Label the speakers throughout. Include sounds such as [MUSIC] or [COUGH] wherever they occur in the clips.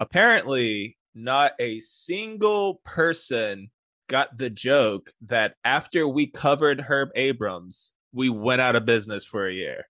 Speaker 1: apparently not a single person got the joke that after we covered Herb Abrams, we went out of business for a year.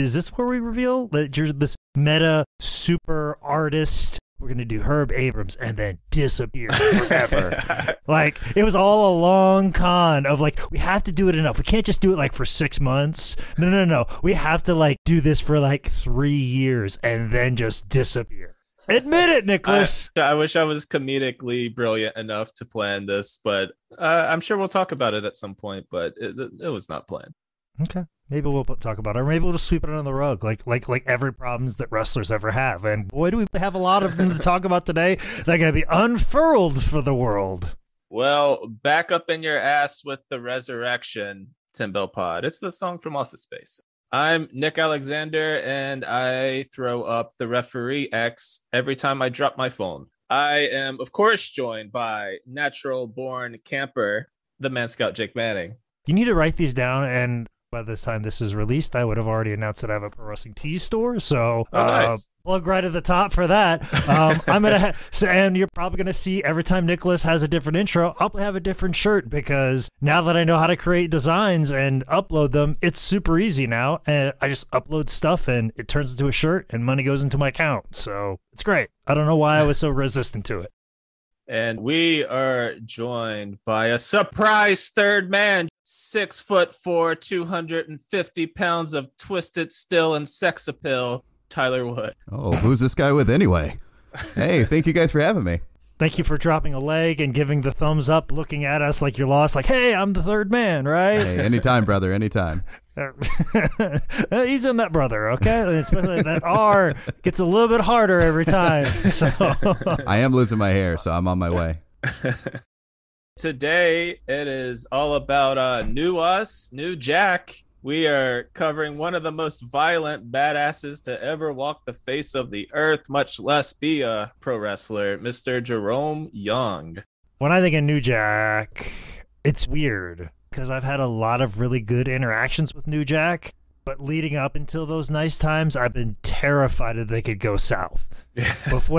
Speaker 2: Is this where we reveal that you're this meta super artist? We're gonna do Herb Abrams and then disappear forever. [LAUGHS] like it was all a long con of like we have to do it enough. We can't just do it like for six months. No, no, no. We have to like do this for like three years and then just disappear. Admit it, Nicholas. [LAUGHS]
Speaker 1: I, I, wish I was comedically brilliant enough to plan this, but uh, I'm sure we'll talk about it at some point. But it, it was not planned.
Speaker 2: Okay. Maybe we'll talk about it, or maybe we'll just sweep it under the rug, like like like every problems that wrestlers ever have. And boy, do we have a lot of them to [LAUGHS] talk about today. They're going to be unfurled for the world.
Speaker 1: Well, back up in your ass with the resurrection, Ten Bell Pod. It's the song from Office Space. I'm Nick Alexander, and I throw up the referee X every time I drop my phone. I am, of course, joined by natural born camper, the man scout Jake Manning.
Speaker 2: You need to write these down and by this time this is released, I would have already announced that I have a pro wrestling tee store. So,
Speaker 1: oh, nice. uh,
Speaker 2: plug right at the top for that. Um, [LAUGHS] I'm gonna, ha- so, and you're probably gonna see every time Nicholas has a different intro, I'll have a different shirt because now that I know how to create designs and upload them, it's super easy now. And I just upload stuff and it turns into a shirt, and money goes into my account. So it's great. I don't know why I was so resistant to it.
Speaker 1: And we are joined by a surprise third man, six foot four, 250 pounds of twisted still and sex appeal, Tyler Wood.
Speaker 3: Oh, who's this guy with anyway? Hey, thank you guys for having me.
Speaker 2: Thank you for dropping a leg and giving the thumbs up, looking at us like you're lost, like, hey, I'm the third man, right?
Speaker 3: Hey, anytime, brother, anytime. [LAUGHS]
Speaker 2: He's in that brother, okay? Especially that R gets a little bit harder every time. So
Speaker 3: I am losing my hair, so I'm on my way. [LAUGHS]
Speaker 1: Today it is all about uh, new us, new Jack, we are covering one of the most violent badasses to ever walk the face of the earth, much less be a pro wrestler, Mr. Jerome Young.
Speaker 2: When I think of New Jack, it's weird because I've had a lot of really good interactions with New Jack, but leading up until those nice times, I've been terrified that they could go south. [LAUGHS]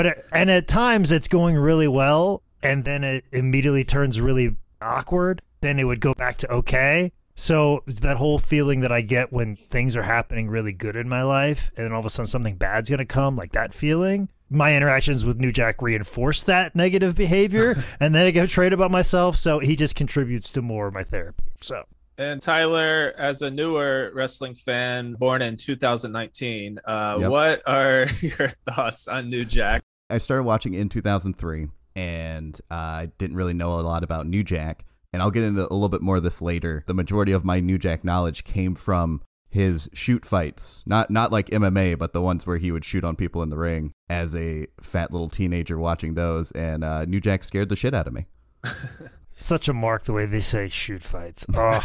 Speaker 2: it, and at times it's going really well, and then it immediately turns really awkward. Then it would go back to okay so that whole feeling that I get when things are happening really good in my life, and then all of a sudden something bad's gonna come, like that feeling. My interactions with New Jack reinforce that negative behavior, [LAUGHS] and then I get betrayed about myself. So he just contributes to more of my therapy. So.
Speaker 1: And Tyler, as a newer wrestling fan born in 2019, uh, yep. what are [LAUGHS] your thoughts on New Jack?
Speaker 3: I started watching in 2003, and uh, I didn't really know a lot about New Jack and I'll get into a little bit more of this later. The majority of my New Jack knowledge came from his shoot fights, not not like MMA, but the ones where he would shoot on people in the ring as a fat little teenager watching those. And uh, New Jack scared the shit out of me. [LAUGHS]
Speaker 2: such a mark the way they say shoot fights. Oh,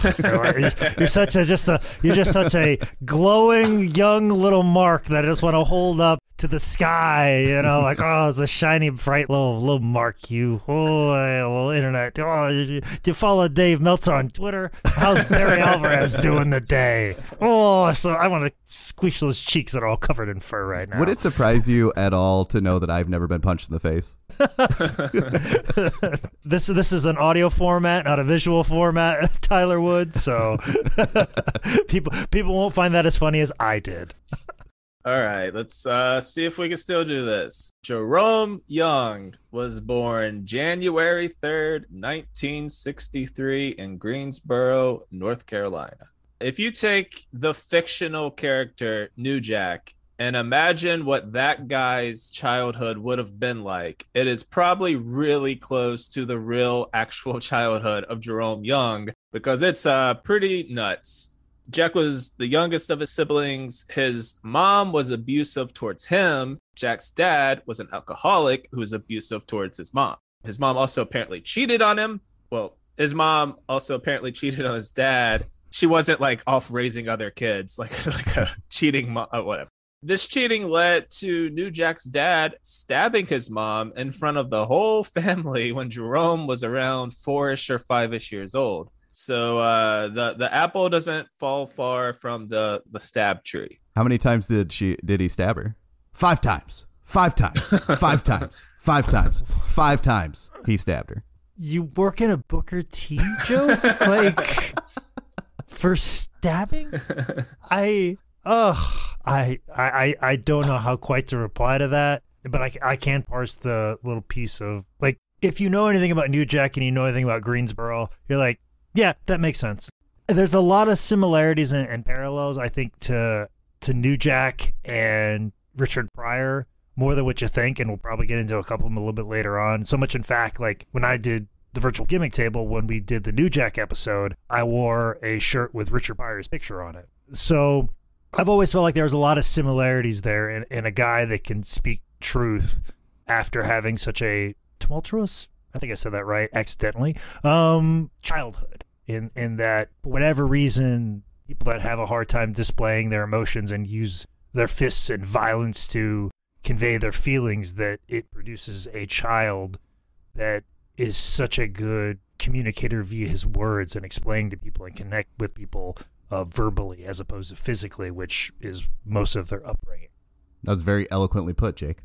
Speaker 2: you're such a just a you're just such a glowing young little mark that I just want to hold up to the sky. You know, like oh, it's a shiny, bright little little mark. You oh, little internet. Oh, you, you follow Dave Meltzer on Twitter? How's Bryan Alvarez doing today? Oh, so I want to squish those cheeks that are all covered in fur right now.
Speaker 3: Would it surprise you at all to know that I've never been punched in the face? [LAUGHS] [LAUGHS]
Speaker 2: this this is an audio format, not a visual format, [LAUGHS] Tyler Wood. So people people won't find that as funny as I did.
Speaker 1: All right, let's uh, see if we can still do this. Jerome Young was born January 3rd, 1963, in Greensboro, North Carolina. If you take the fictional character New Jack and imagine what that guy's childhood would have been like. It is probably really close to the real [LAUGHS] actual childhood of Jerome Young because it's uh pretty nuts. Jack was the youngest of his siblings. His mom was abusive towards him. Jack's dad was an alcoholic who was abusive towards his mom. His mom also apparently cheated on him. well, his mom also apparently [LAUGHS] cheated on his dad. She wasn't like off raising other kids, [LAUGHS] like like a cheating mom, uh, whatever. This cheating led to New Jack's dad stabbing his mom in front of the whole family when Jerome was around four-ish or five-ish years old. So uh, the the apple doesn't fall far from the the stab tree.
Speaker 3: How many times did she did he stab her? Five times. Five times. Five [LAUGHS] times. Five times. Five times he stabbed her.
Speaker 2: You work in a Booker T joke? like for stabbing? [LAUGHS] I oh I I I don't know how quite to reply to that, but I I can parse the little piece of like if you know anything about New Jack and you know anything about Greensboro, you're like, yeah, that makes sense. There's a lot of similarities and, and parallels, I think, to to New Jack and Richard Pryor more than what you think, and we'll probably get into a couple of them a little bit later on. So much, in fact, like when I did the virtual gimmick table, when we did the New Jack episode, I wore a shirt with Richard Pryor's picture on it. So I've always felt like there's a lot of similarities there in, in a guy that can speak truth after having such a tumultuous, I think I said that right, accidentally, um, childhood. In in that whatever reason, people that have a hard time displaying their emotions and use their fists and violence to convey their feelings that it produces a child that is such a good communicator via his words and explaining to people and connect with people uh, verbally as opposed to physically, which is most of their upbringing.
Speaker 3: That was very eloquently put, Jake.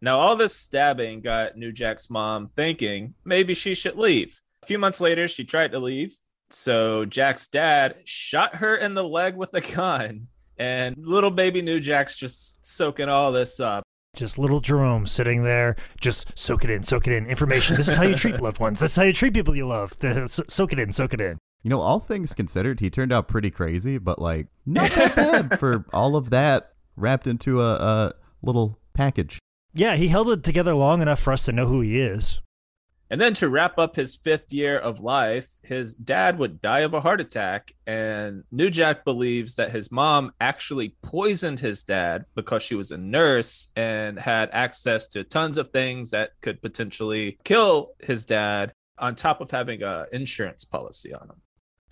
Speaker 1: Now, all this stabbing got New Jack's mom thinking maybe she should leave. A few months later, she tried to leave. So Jack's dad shot her in the leg with a gun. And little baby New Jack's just soaking all this up.
Speaker 2: Just little Jerome sitting there, just soak it in, soak it in. Information. This is how you treat [LAUGHS] loved ones. This is how you treat people you love. [LAUGHS] Soak it in, soak it in.
Speaker 3: You know, all things considered, he turned out pretty crazy, but like not that bad [LAUGHS] for all of that wrapped into a, a little package.
Speaker 2: Yeah, he held it together long enough for us to know who he is.
Speaker 1: And then to wrap up his fifth year of life, his dad would die of a heart attack. And New Jack believes that his mom actually poisoned his dad because she was a nurse and had access to tons of things that could potentially kill his dad, on top of having an insurance policy on him.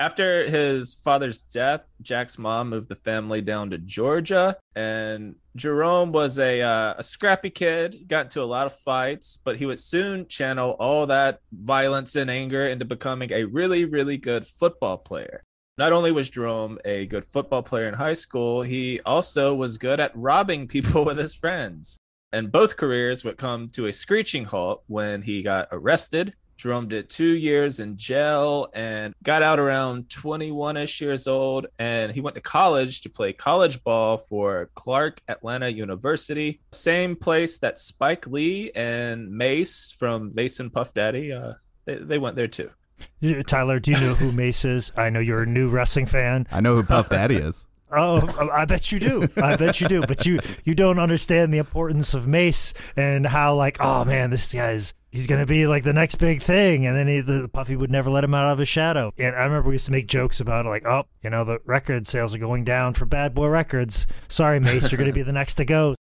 Speaker 1: After his father's death, Jack's mom moved the family down to Georgia, and Jerome was a uh, a scrappy kid. Got into a lot of fights, but he would soon channel all that violence and anger into becoming a really, really good football player. Not only was Jerome a good football player in high school, he also was good at robbing [LAUGHS] people with his friends. And both careers would come to a screeching halt when he got arrested Jerome did two years in jail and got out around 21 ish years old. And he went to college to play college ball for Clark Atlanta University, same place that Spike Lee and Mase from Mase and Puff Daddy, uh, they, they went there too. [LAUGHS]
Speaker 2: Tyler, do you know who Mase is? I know you're a new wrestling fan.
Speaker 3: I know who Puff Daddy is. [LAUGHS]
Speaker 2: Oh, I bet you do. I bet you do. But you you don't understand the importance of Mase and how like, oh man, this guy's he's gonna be like the next big thing, and then he, the Puffy would never let him out of his shadow. And I remember we used to make jokes about it, like, oh, you know, the record sales are going down for Bad Boy Records. Sorry, Mase, you're gonna be the [LAUGHS] next to go.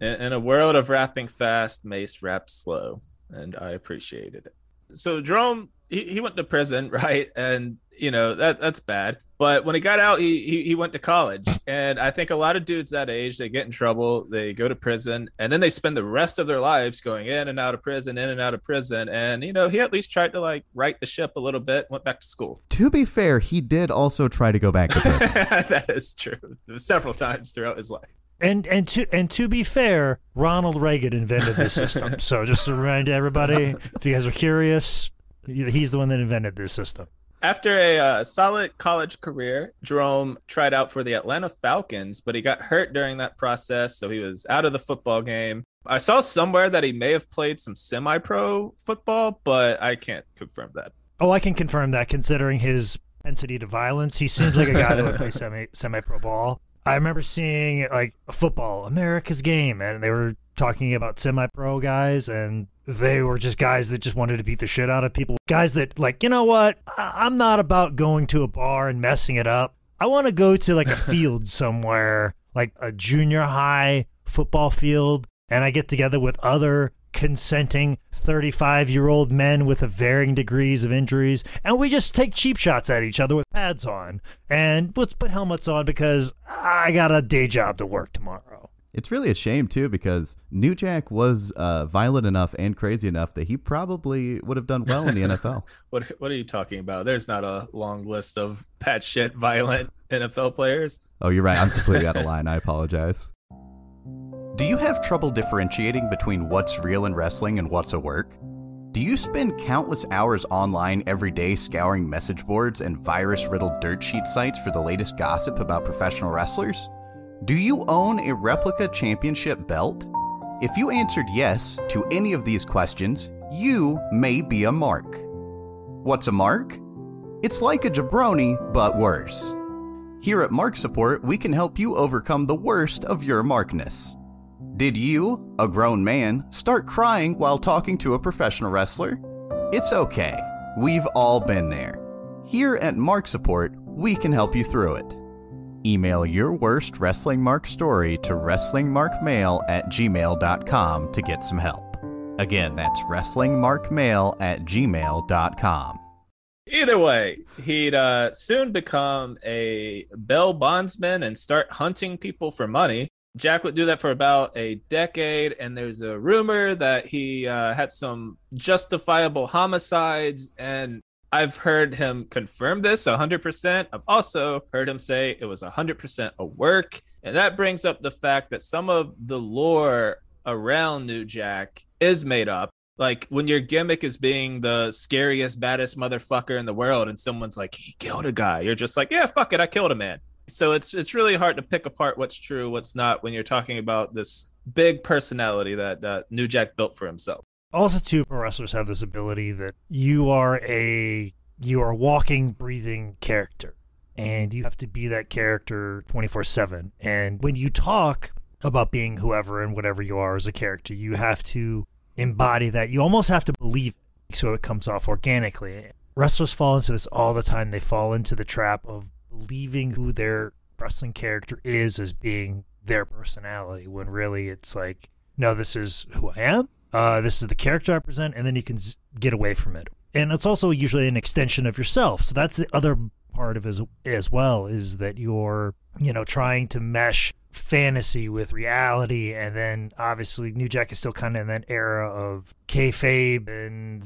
Speaker 1: In, in a world of rapping fast, Mase raps slow, and I appreciated it. So Jerome, he, he went to prison, [LAUGHS] right? And you know that that's bad. But when he got out, he, he he went to college, and I think a lot of dudes that age they get in trouble, they go to prison, and then they spend the rest of their lives going in and out of prison, in and out of prison. And you know, he at least tried to like right the ship a little bit, went back to school.
Speaker 3: To be fair, he did also try to go back to [LAUGHS] prison.
Speaker 1: that is true, several times throughout his life.
Speaker 2: And and to and to be fair, Ronald Reagan invented this system. [LAUGHS] so just to remind everybody, if you guys are curious, he's the one that invented this system.
Speaker 1: After a uh, solid college career, Jerome tried out for the Atlanta Falcons, but he got hurt during that process, so he was out of the football game. I saw somewhere that he may have played some semi pro football, but I can't confirm that.
Speaker 2: Oh, I can confirm that considering his propensity to violence. He seems like a guy that would play semi [LAUGHS] semi pro ball. I remember seeing like a football, America's game, and they were talking about semi pro guys, and they were just guys that just wanted to beat the shit out of people. Guys that, like, you know what? I- am not about going to a bar and messing it up. I want to go to like a [LAUGHS] field somewhere, like a junior high football field, and I get together with other consenting 35 year old men with varying degrees of injuries, and we just take cheap shots at each other with pads on. And let's put helmets on because I got a day job to work tomorrow.
Speaker 3: It's really a shame too because New Jack was uh, violent enough and crazy enough that he probably would have done well in the NFL. [LAUGHS]
Speaker 1: what What are you talking about? There's not a long list of pat shit violent NFL players.
Speaker 3: Oh, you're right. I'm [LAUGHS] completely out of line. I apologize.
Speaker 4: Do you have trouble differentiating between what's real in wrestling and what's a work? Do you spend countless hours online every day scouring message boards and virus riddled dirt sheet sites for the latest gossip about professional wrestlers? Do you own a replica championship belt? If you answered yes to any of these questions, you may be a mark. What's a mark? It's like a jabroni, but worse. Here at Mark Support, we can help you overcome the worst of your markness. Did you, a grown man, start crying while talking to a professional wrestler? It's okay. We've all been there. Here at Mark Support, we can help you through it. Email your worst Wrestling Mark story to WrestlingMarkMail at gmail.com to get some help. Again, that's WrestlingMarkMail at gmail.com.
Speaker 1: Either way, he'd uh, soon become a bail bondsman and start hunting people for money. Jack would do that for about a decade, and there's a rumor that he uh, had some justifiable homicides and I've heard him confirm this 100%. I've also heard him say it was 100% a work. And that brings up the fact that some of the lore around New Jack is made up. Like when your gimmick is being the scariest, baddest motherfucker in the world, and someone's like, he killed a guy, you're just like, yeah, fuck it, I killed a man. So it's it's really hard to pick apart what's true, what's not when you're talking about this big personality that uh, New Jack built for himself
Speaker 2: also too pro wrestlers have this ability that you are a you are a walking breathing character and you have to be that character 24/7 and when you talk about being whoever and whatever you are as a character you have to embody that. You almost have to believe it so it comes off organically. Wrestlers fall into this all the time. They fall into the trap of believing who their wrestling character is as being their personality when really it's like no this is who I am uh, this is the character I present, and then you can z- get away from it. And it's also usually an extension of yourself. So that's the other part of as, as well is that you're, you know, trying to mesh fantasy with reality. And then obviously New Jack is still kind of in that era of kayfabe and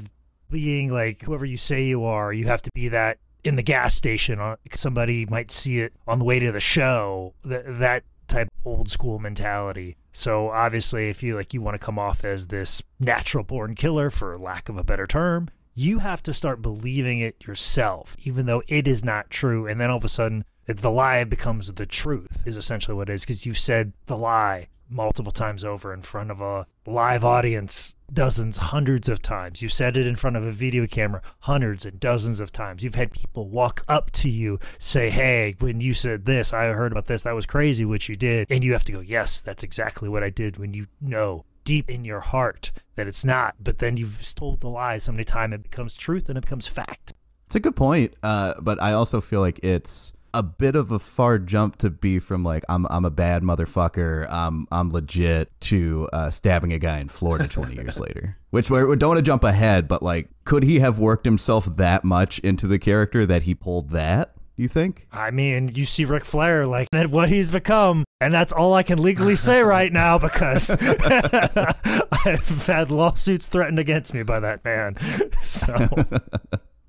Speaker 2: being like whoever you say you are. You have to be that in the gas station. Somebody might see it on the way to the show. That that type of old school mentality. So obviously, if you like, you want to come off as this natural born killer, for lack of a better term, you have to start believing it yourself, even though it is not true. And then all of a sudden, the lie becomes the truth, is essentially what it is, because you said the lie multiple times over in front of a live audience dozens, hundreds of times. You said it in front of a video camera hundreds and dozens of times. You've had people walk up to you, say, Hey, when you said this, I heard about this. That was crazy what you did. And you have to go, Yes, that's exactly what I did when you know deep in your heart that it's not. But then you've told the lie so many times it becomes truth and it becomes fact.
Speaker 3: It's a good point. Uh, but I also feel like it's a bit of a far jump to be from like I'm I'm a bad motherfucker, I'm I'm legit to uh, stabbing a guy in Florida 20 years [LAUGHS] later. Which we don't want to jump ahead, but like, could he have worked himself that much into the character that he pulled that? You think?
Speaker 2: I mean, you see Ric Flair like that what he's become, and that's all I can legally say [LAUGHS] right now because [LAUGHS] I've had lawsuits threatened against me by that man. So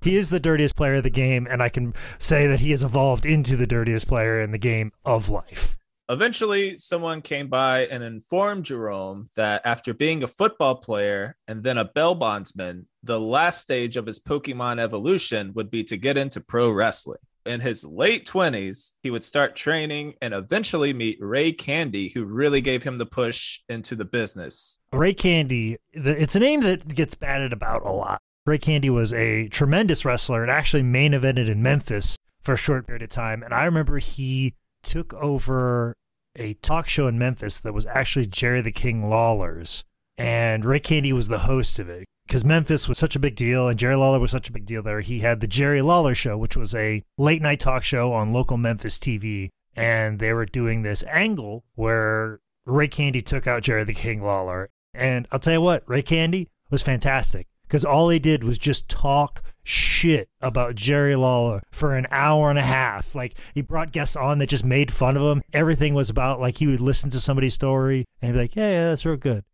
Speaker 2: he is the dirtiest player of the game, and I can say that he has evolved into the dirtiest player in the game of life.
Speaker 1: Eventually, someone came by and informed Jerome that after being a football player and then a bail bondsman, the last stage of his Pokemon evolution would be to get into pro wrestling. In his late 20s, he would start training and eventually meet Ray Candy, who really gave him the push into the business.
Speaker 2: Ray Candy, it's a name that gets batted about a lot. Ray Candy was a tremendous wrestler and actually main evented in Memphis for a short period of time. And I remember he took over a talk show in Memphis that was actually Jerry the King Lawler's. And Ray Candy was the host of it because Memphis was such a big deal and Jerry Lawler was such a big deal there. He had the Jerry Lawler Show, which was a late night talk show on local Memphis TV. And they were doing this angle where Ray Candy took out Jerry the King Lawler And I'll tell you what, Ray Candy was fantastic because all he did was just talk shit about Jerry Lawler for an hour and a half. Like he brought guests on that just made fun of him. Everything was about like he would listen to somebody's story and be like, yeah, yeah, that's real good.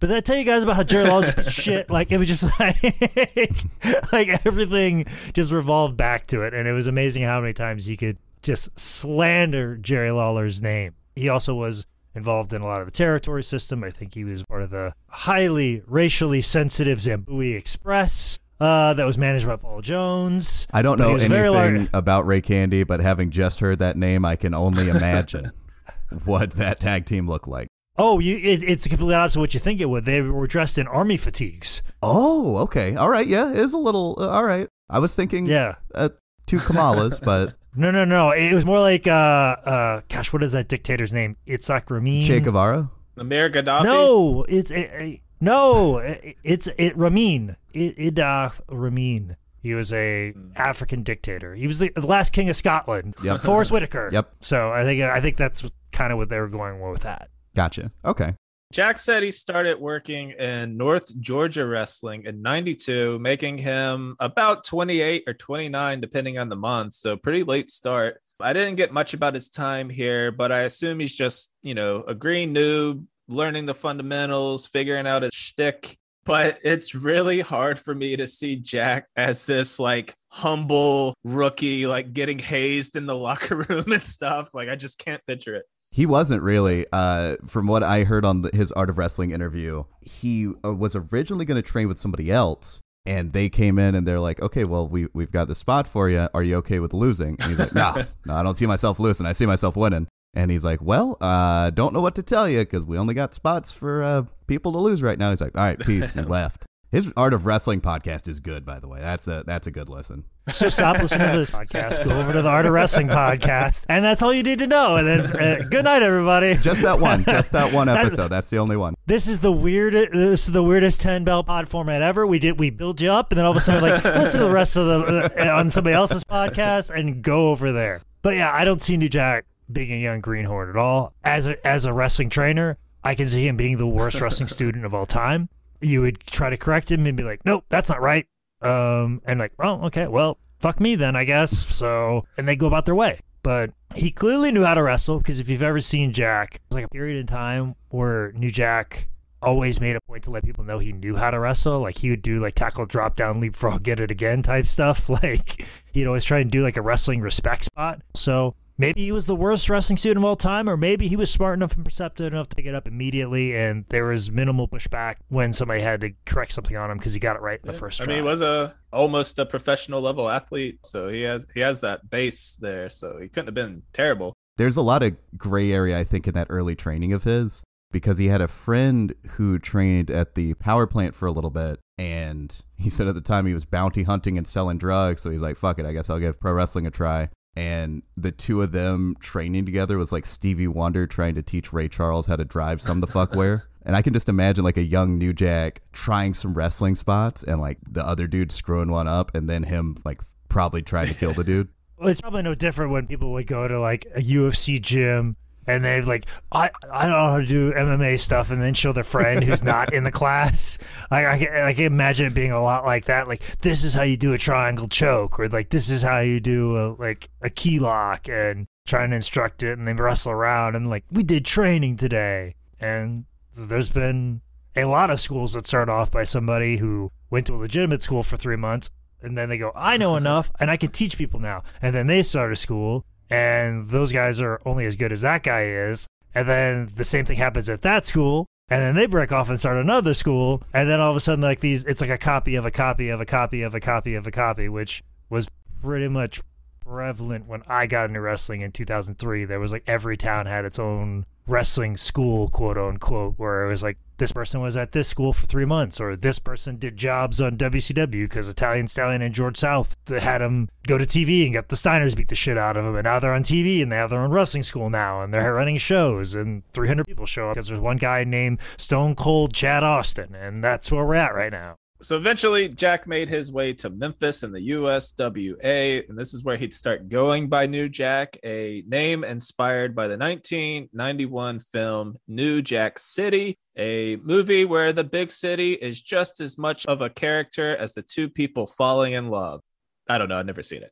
Speaker 2: But did I tell you guys about how Jerry Lawler's shit? Like it was just [LAUGHS] like, like everything just revolved back to it, and it was amazing how many times he could just slander Jerry Lawler's name. He also was involved in a lot of the territory system. I think he was part of the highly racially sensitive Zambuie Express. Uh, that was managed by Paul Jones.
Speaker 3: I don't know anything about Ray Candy, but having just heard that name, I can only imagine [LAUGHS] what that tag team looked like.
Speaker 2: Oh, you, it, it's the complete opposite of what you think it would. They were dressed in army fatigues.
Speaker 3: Oh, okay. All right. Yeah, it is a little. Uh, all right. I was thinking
Speaker 2: Yeah.
Speaker 3: uh, two Kamalas, but
Speaker 2: No, no, no. It was more like, uh, uh, gosh, what is that dictator's name? Itzhak Ramin.
Speaker 3: Che Guevara.
Speaker 1: Amir Gaddafi.
Speaker 2: No, it's it, it- no, it, it's it Ramin. It, Idaf Ramin. He was a African dictator. He was the, the last king of Scotland.
Speaker 3: Yep.
Speaker 2: Forest Whitaker.
Speaker 3: Yep.
Speaker 2: So I think I think that's kind of what they were going with that.
Speaker 3: Gotcha. Okay.
Speaker 1: Jack said he started working in North Georgia Wrestling in 92, making him about 28 or 29, depending on the month. So, pretty late start. I didn't get much about his time here, but I assume he's just, you know, a green noob, learning the fundamentals, figuring out his shtick. But it's really hard for me to see Jack as this like humble rookie, like getting hazed in the [LAUGHS] locker room and stuff. Like, I just can't picture it.
Speaker 3: He wasn't really. Uh, from what I heard on the, his Art of Wrestling interview, he uh, was originally going to train with somebody else, and they came in and they're like, "Okay, well, we we've got the spot for you. Are you okay with losing?" And he's like, "No, [LAUGHS] no, I don't see myself losing. I see myself winning." And he's like, "Well, uh, don't know what to tell you because we only got spots for uh, people to lose right now." He's like, "All right, peace." He [LAUGHS] left. His Art of Wrestling podcast is good, by the way. That's a that's a good listen.
Speaker 2: So stop listening to this podcast. Go over to the Art of Wrestling podcast, and that's all you need to know. And then, uh, good night, everybody.
Speaker 3: Just that one, [LAUGHS] just that one episode. That's the only one.
Speaker 2: This is the weirdest. This is the weirdest ten bell pod format ever. We did we build you up, and then all of a sudden, like [LAUGHS] listen to the rest of the uh, on somebody else's podcast and go over there. But yeah, I don't see New Jack being a young greenhorn at all. As a as a wrestling trainer, I can see him being the worst wrestling student of all time. You would try to correct him and be like, "Nope, that's not right." Um, and like, "Oh, okay, well, fuck me then, I guess." So, and they go about their way. But he clearly knew how to wrestle because if you've ever seen Jack, there's like a period in time where New Jack always made a point to let people know he knew how to wrestle. Like he would do like tackle, drop down, leapfrog, get it again type stuff. [LAUGHS] Like he'd always try and do like a wrestling respect spot. So maybe he was the worst wrestling student of all time, or maybe he was smart enough and perceptive enough to pick it up immediately, and there was minimal pushback when somebody had to correct something on him because he got it right in the first
Speaker 1: I
Speaker 2: try.
Speaker 1: mean, he was a almost a professional level athlete, so he has he has that base there. So he couldn't have been terrible.
Speaker 3: there's a lot of gray area i think in that early training of his because he had a friend who trained at the power plant for a little bit and he said at the time he was bounty hunting and selling drugs so he's like fuck it i guess i'll give pro wrestling a try and the two of them training together was like stevie wonder trying to teach ray charles how to drive some the fuck where. [LAUGHS] And i can just imagine like a young new jack trying some wrestling spots and like the other dude screwing one up and then him like probably trying to kill the dude. [LAUGHS]
Speaker 2: Well, it's probably no different when people would go to like a UFC gym and they've like, I, I don't know how to do MMA stuff, and then show their friend who's [LAUGHS] not in the class. I, I, can, I can imagine it being a lot like that. Like, this is how you do a triangle choke, or like, this is how you do a, like a key lock, and trying to instruct it, and they wrestle around, and like, we did training today. And there's been a lot of schools that start off by somebody who went to a legitimate school for three months and then they go, I know [LAUGHS] enough and I can teach people now. And then they start a school and those guys are only as good as that guy is. And then the same thing happens at that school. And then they break off and start another school. And then all of a sudden, like these, it's like a copy of a copy of a copy of a copy of a copy, which was pretty much prevalent when I got into wrestling in 2003. There was like every town had its own wrestling school, quote unquote, where it was like this person was at this school for three months, or this person did jobs on WCW because Italian Stallion and George South had him go to TV and got the Steiners beat the shit out of him, and now they're on TV and they have their own wrestling school now, and they're running shows, and 300 people show up because there's one guy named Stone Cold Chad Austin, and that's where we're at right now.
Speaker 1: So eventually, Jack made his way to Memphis in the USWA, and this is where he'd start going by New Jack, a name inspired by the 1991 film New Jack City, a movie where the big city is just as much of a character as the two people falling in love. I don't know, I've never seen it.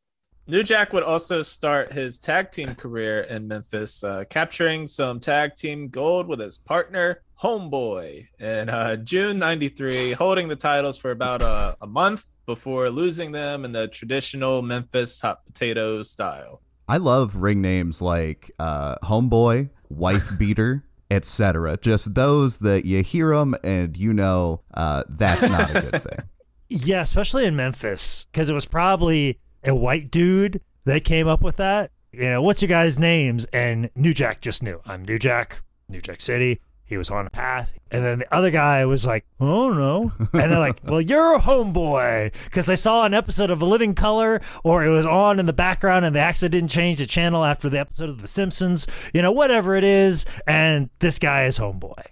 Speaker 1: New Jack would also start his tag team career in Memphis, uh, capturing some tag team gold with his partner, Homeboy, in uh, June 93, holding the titles for about a, a month before losing them in the traditional Memphis hot potato style.
Speaker 3: I love ring names like uh, Homeboy, Wife [LAUGHS] Beater, etc. Just those that you hear them and you know uh, that's not a good thing. [LAUGHS]
Speaker 2: Yeah, especially in Memphis, because it was probably a white dude that came up with that. You know, what's your guys' names? And New Jack just knew. I'm New Jack, New Jack City. He was on a path. And then the other guy was like, oh no. And they're like, well, you're a homeboy. Because they saw an episode of A Living Color or it was on in the background and they accidentally didn't change the channel after the episode of The Simpsons, you know, whatever it is. And this guy is homeboy.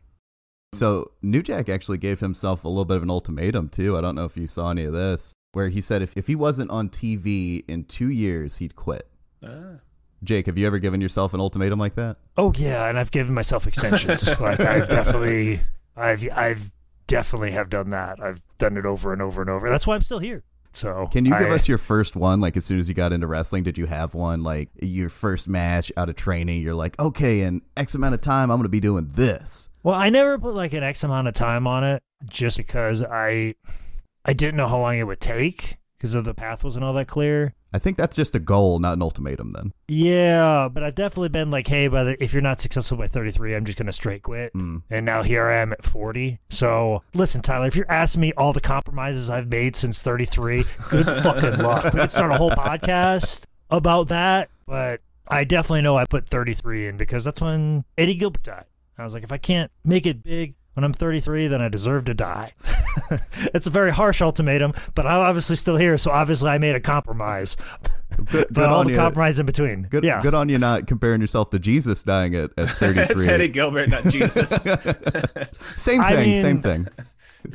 Speaker 3: So New Jack actually gave himself a little bit of an ultimatum too. I don't know if you saw any of this, where he said if, if he wasn't on TV in two years, he'd quit.
Speaker 1: Ah.
Speaker 3: Jake, have you ever given yourself an ultimatum like that?
Speaker 2: Oh yeah, and I've given myself extensions. [LAUGHS] like I've definitely, I've, I've definitely have done that. I've done it over and over and over. That's why I'm still here. So
Speaker 3: Can you give
Speaker 2: I-
Speaker 3: us your first one? Like as soon as you got into wrestling, did you have one? Like your first match out of training, you're like, okay, in X amount of time, I'm going to be doing this.
Speaker 2: Well, I never put like an X amount of time on it, just because I, I didn't know how long it would take because of the path wasn't all that clear.
Speaker 3: I think that's just a goal, not an ultimatum. Then.
Speaker 2: Yeah, but I've definitely been like, hey, by the if you're not successful by 33, I'm just gonna straight quit.
Speaker 3: Mm.
Speaker 2: And now here I am at 40. So listen, Tyler, if you're asking me all the compromises I've made since 33, good [LAUGHS] fucking luck. We could start a whole podcast about that, but I definitely know I put 33 in because that's when Eddie Gilbert died. I was like, if I can't make it big when I'm 33, then I deserve to die. [LAUGHS] it's a very harsh ultimatum, but I'm obviously still here, so obviously I made a compromise.
Speaker 3: Good,
Speaker 2: but all
Speaker 3: on
Speaker 2: the
Speaker 3: you.
Speaker 2: compromise in between.
Speaker 3: Good,
Speaker 2: yeah.
Speaker 3: good on you not comparing yourself to Jesus dying at, at [LAUGHS] 33.
Speaker 1: Teddy Gilbert, not Jesus. [LAUGHS]
Speaker 3: same
Speaker 2: I
Speaker 3: thing,
Speaker 2: mean-
Speaker 3: same thing.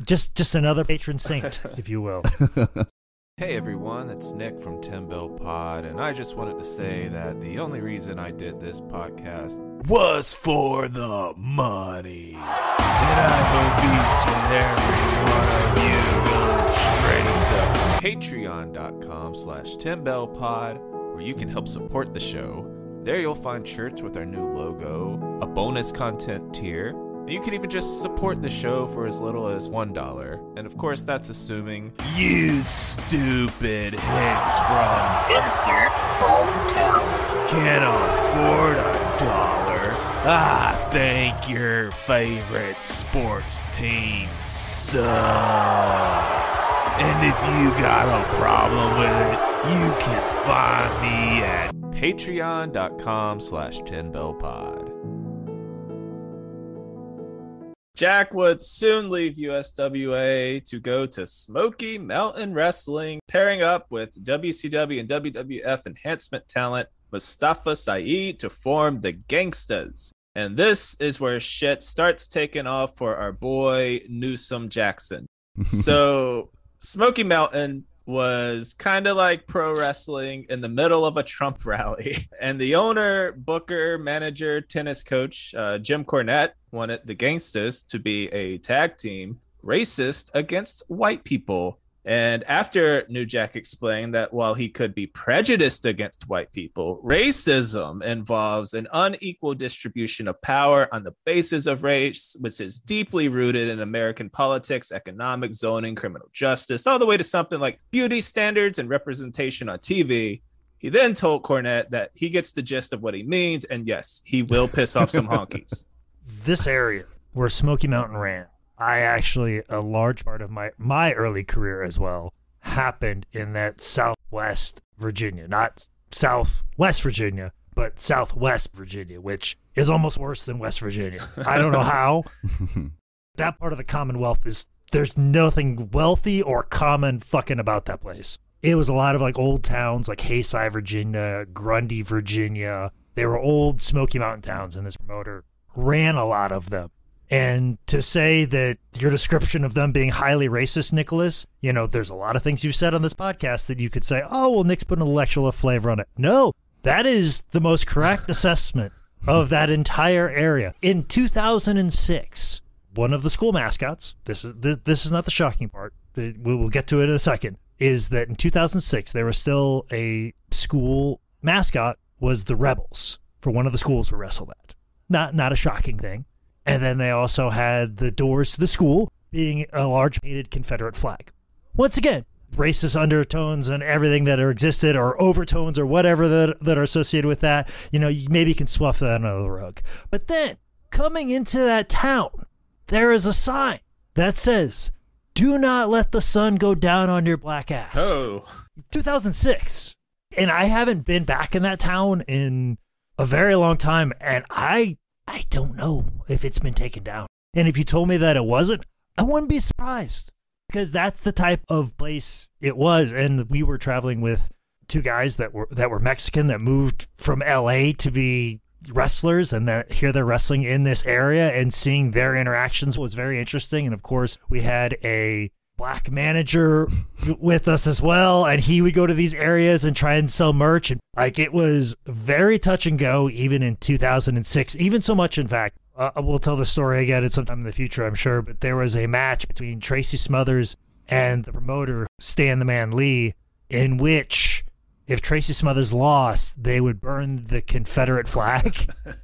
Speaker 2: Just just another patron saint, if you will.
Speaker 5: Hey everyone, it's Nick from Ten Bell Pod, and I just wanted to say that the only reason I did this podcast was for the money. And I each and every one of you straight to patreon.com slash 10bellpod, where you can help support the show. There you'll find shirts with our new logo, a bonus content tier, You can even just support the show for as little as $1. And of course, that's assuming you stupid hicks from
Speaker 6: Insert hometown.
Speaker 5: can't afford a dollar. Ah, think your favorite sports team sucks. And if you got a problem with it, you can find me at patreon.com slash 10bellpod.
Speaker 1: Jack would soon leave USWA to go to Smoky Mountain Wrestling, pairing up with WCW and WWF enhancement talent Mustafa Saed to form the Gangstas. And this is where shit starts taking off for our boy Newsom Jackson. [LAUGHS] so, Smoky Mountain was kind of like pro wrestling in the middle of a Trump [LAUGHS] rally. And the owner, booker, manager, tennis coach, uh, Jim Cornette, wanted the Gangstas to be a tag team racist against white people. And after New Jack explained that while he could be prejudiced against white people, racism involves an unequal distribution of power on the basis of race, which is deeply rooted in American politics, economic zoning, criminal justice, all the way to something like beauty standards and representation on TV. He then told Cornette that he gets the gist of what he means, and yes, he will piss off some [LAUGHS] honkies.
Speaker 2: this area where Smoky Mountain ran, I actually a large part of my my early career as well happened in that Southwest Virginia, not Southwest Virginia, but Southwest Virginia, which is almost worse than West Virginia. I don't know how. [LAUGHS] that part of the Commonwealth is there's nothing wealthy or common fucking about that place. It was a lot of like old towns like Haysi, Virginia, Grundy, Virginia. They were old Smoky Mountain towns, and this promoter ran a lot of them. And to say that your description of them being highly racist, Nicholas, you know, there's a lot of things you've said on this podcast that you could say, oh, well, Nick's put an intellectual flavor on it. No, that is the most correct assessment of that entire area. In 2006, one of the school mascots, this is, this is not the shocking part, we will get to it in a second, is that in 2006, there was still a school mascot was the Rebels for one of the schools we wrestled at. Not, not a shocking thing. And then they also had the doors to the school being a large painted Confederate flag. Once again, racist undertones and everything that are existed or overtones or whatever that, that are associated with that, you know, you maybe can swuff that under the rug. But then coming into that town, there is a sign that says, Do not let the sun go down on your black ass.
Speaker 1: Oh.
Speaker 2: 2006. And I haven't been back in that town in a very long time. And I I don't know if it's been taken down. And if you told me that it wasn't, I wouldn't be surprised because that's the type of place it was. And we were traveling with two guys that were that were Mexican that moved from LA to be wrestlers and that here they're wrestling in this area and seeing their interactions was very interesting. And of course, we had a black manager with us as well and he would go to these areas and try and sell merch and like it was very touch and go even in 2006 even so much in fact uh, we'll tell the story again at some time in the future i'm sure but there was a match between tracy smothers and the promoter stan the man lee in which if tracy smothers lost they would burn the confederate flag. [LAUGHS]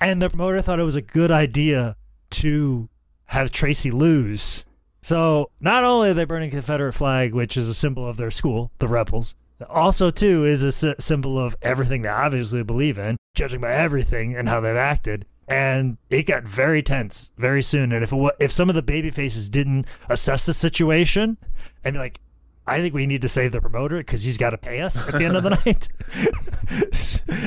Speaker 2: And the promoter thought it was a good idea to have tracy lose so not only are they burning Confederate flag, which is a symbol of their school, the rebels, also too is a symbol of everything they obviously believe in, judging by everything and how they've acted. And it got very tense very soon. And if it, if some of the baby faces didn't assess the situation and be like, I think we need to save the promoter because he's got to pay us at the end of the [LAUGHS] night,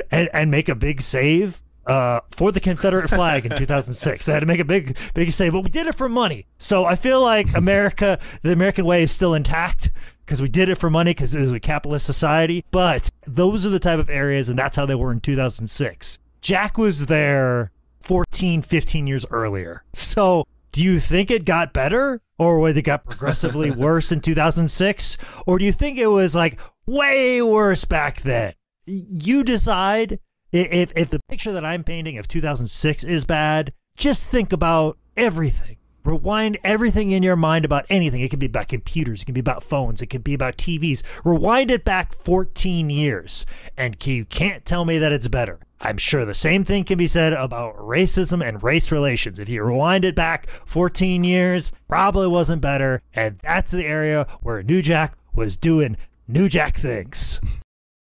Speaker 2: [LAUGHS] and and make a big save uh, for the Confederate flag in 2006. They had to make a big, big say, but we did it for money. So I feel like America, the American way is still intact because we did it for money because it was a capitalist society. But those are the type of areas, and that's how they were in 2006. Jack was there 14, 15 years earlier. So do you think it got better or whether it got progressively [LAUGHS] worse in 2006? Or do you think it was like way worse back then? You decide if if the picture that I'm painting of 2006 is bad, just think about everything. Rewind everything in your mind about anything. It could be about computers, it can be about phones, it could be about TVs. Rewind it back 14 years, and you can't tell me that it's better. I'm sure the same thing can be said about racism and race relations. If you rewind it back 14 years, probably wasn't better. And that's the area where New Jack was doing New Jack things. [LAUGHS]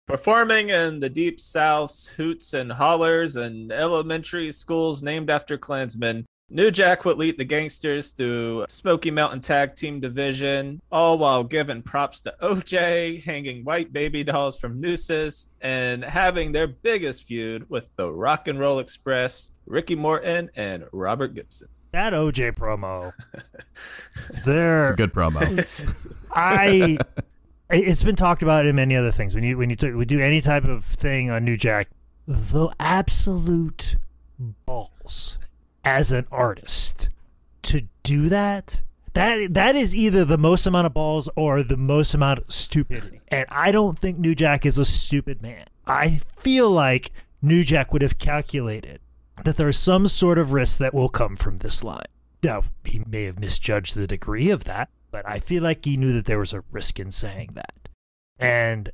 Speaker 1: Performing in the Deep South's hoots and hollers and elementary schools named after Klansmen, New Jack would lead the Gangstas through Smoky Mountain Tag Team Division, all while giving props to OJ, hanging white baby dolls from nooses, and having their biggest feud with the Rock and Roll Express, Ricky Morton, and Robert Gibson.
Speaker 2: That OJ promo. [LAUGHS] there.
Speaker 3: It's a good promo. [LAUGHS]
Speaker 2: I it's been talked about in many other things. When you when you we do any type of thing on New Jack, the absolute balls as an artist to do that. That that is either the most amount of balls or the most amount of stupidity. And I don't think New Jack is a stupid man. I feel like New Jack would have calculated that there's some sort of risk that will come from this line. Now, he may have misjudged the degree of that, but I feel like he knew that there was a risk in saying that. And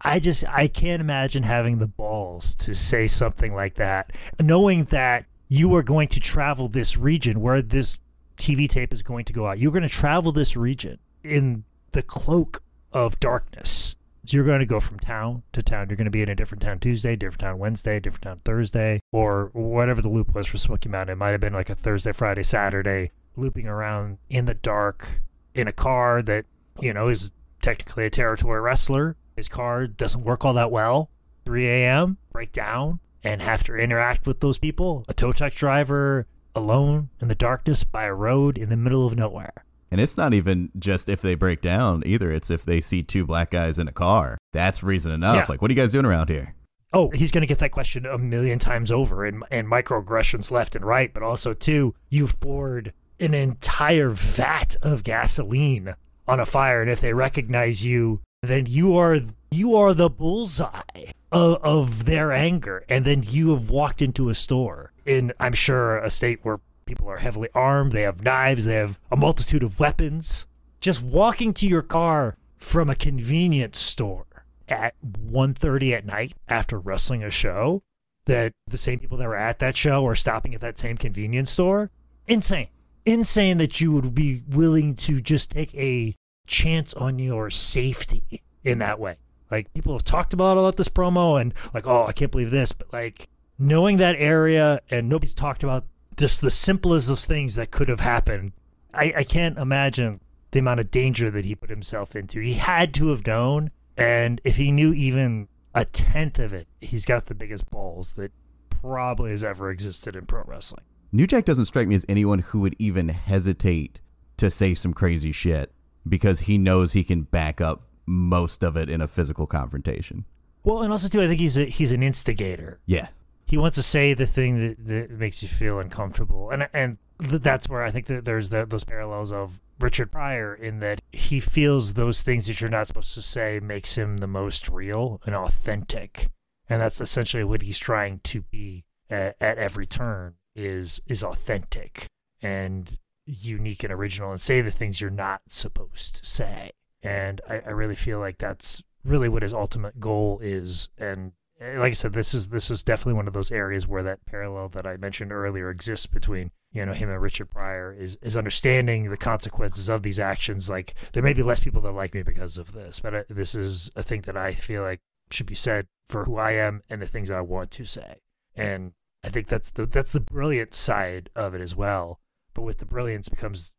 Speaker 2: I just I can't imagine having the balls to say something like that, knowing that you are going to travel this region where this TV tape is going to go out. You're going to travel this region in the cloak of darkness. So you're going to go from town to town. You're going to be in a different town Tuesday, different town Wednesday, different town Thursday, or whatever the loop was for Smoky Mountain. It might have been like a Thursday, Friday, Saturday, looping around in the dark in a car that, you know, is technically a territory wrestler. His car doesn't work all that well. 3 a.m., break down, and have to interact with those people. A tow truck driver alone in the darkness by a road in the middle of nowhere.
Speaker 3: And it's not even just if they break down either. It's if they see two black guys in a car. That's reason enough. Yeah. Like, what are you guys doing around here?
Speaker 2: oh, he's going to get that question a million times over and, and microaggressions left and right. But also, too, you've poured an entire vat of gasoline on a fire. And if they recognize you, then you are you are the bullseye of, of their anger. And then you have walked into a store in, I'm sure, a state where people are heavily armed. They have knives. They have a multitude of weapons. Just walking to your car from a convenience store at 1.30 at night after wrestling a show that the same people that were at that show are stopping at that same convenience store insane insane that you would be willing to just take a chance on your safety in that way like people have talked about about this promo and like oh i can't believe this but like knowing that area and nobody's talked about just the simplest of things that could have happened i, I can't imagine the amount of danger that he put himself into he had to have known and if he knew even a tenth of it, he's got the biggest balls that probably has ever existed in pro wrestling.
Speaker 3: New Jack doesn't strike me as anyone who would even hesitate to say some crazy shit because he knows he can back up most of it in a physical confrontation.
Speaker 2: Well, and also too, I think he's a, he's an instigator.
Speaker 3: Yeah.
Speaker 2: He wants to say the thing that, that makes you feel uncomfortable, and and that's where I think that there's the, those parallels of Richard Pryor in that he feels those things that you're not supposed to say makes him the most real and authentic. And that's essentially what he's trying to be at, at every turn is is authentic and unique and original and say the things you're not supposed to say. And I, I really feel like that's really what his ultimate goal is. And eh, like I said, this is this is definitely one of those areas where that parallel that I mentioned earlier exists between you know him and Richard Pryor is is understanding the consequences of these actions. Like there may be less people that like me because of this, but I, this is a thing that I feel like should be said for who I am and the things I want to say. And I think that's the that's the brilliant side of it as well. But with the brilliance becomes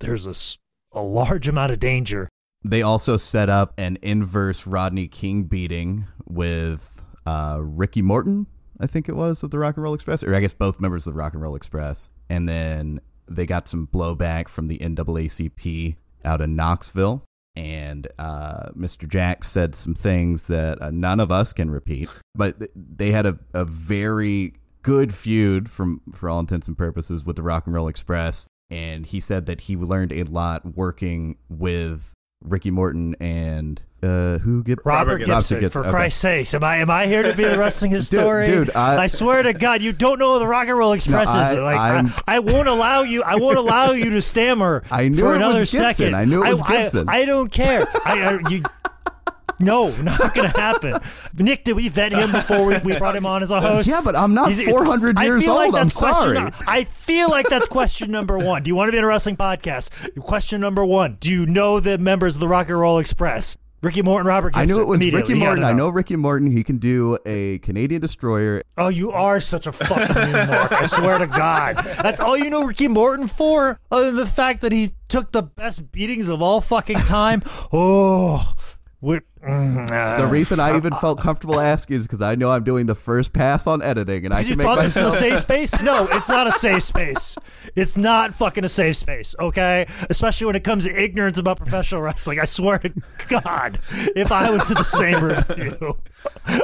Speaker 2: there's a, a large amount of danger.
Speaker 3: They also set up an inverse Rodney King beating with uh, Ricky Morton, I think it was, of the Rock and Roll Express, or I guess both members of the Rock and Roll Express and then they got some blowback from the NAACP out in Knoxville. And uh, Mr. Jack said some things that uh, none of us can repeat, but they had a, a very good feud from for all intents and purposes with the Rock and Roll Express. And he said that he learned a lot working with Ricky Morton and uh, who get
Speaker 2: Robert, Robert Gibson, Gibson. For okay. Christ's sakes, am I am I here to be a [LAUGHS] wrestling historian? dude, dude I, I, swear to God, you don't know the Rock and Roll Express no, I. Like I, I, won't allow you. I won't allow you to stammer [LAUGHS]
Speaker 3: I knew
Speaker 2: for
Speaker 3: it
Speaker 2: another
Speaker 3: was Gibson.
Speaker 2: second.
Speaker 3: I knew it was Gibson.
Speaker 2: I, don't care. I, you. [LAUGHS] No, not going to happen. Nick, did we vet him before we, we brought him on as a host?
Speaker 3: Yeah, but I'm not He's, 400 years old. Like I'm sorry.
Speaker 2: I feel like that's question number one. Do you want to be in a wrestling podcast? Question number one Do you know the members of the Rock and Roll Express? Ricky Morton, Robert Gibson.
Speaker 3: I knew it was Ricky Morton. Know. I know Ricky Morton. He can do a Canadian destroyer.
Speaker 2: Oh, you are such a fucking mark. I swear to God. That's all you know Ricky Morton for, other than the fact that he took the best beatings of all fucking time. Oh,
Speaker 3: the reason I even felt comfortable asking is because I know I'm doing the first pass on editing, and I can
Speaker 2: you
Speaker 3: make
Speaker 2: thought
Speaker 3: myself.
Speaker 2: this is a safe [LAUGHS] space? No, it's not a safe space. It's not fucking a safe space. Okay, especially when it comes to ignorance about professional wrestling. I swear to God, if I was in the same room with you,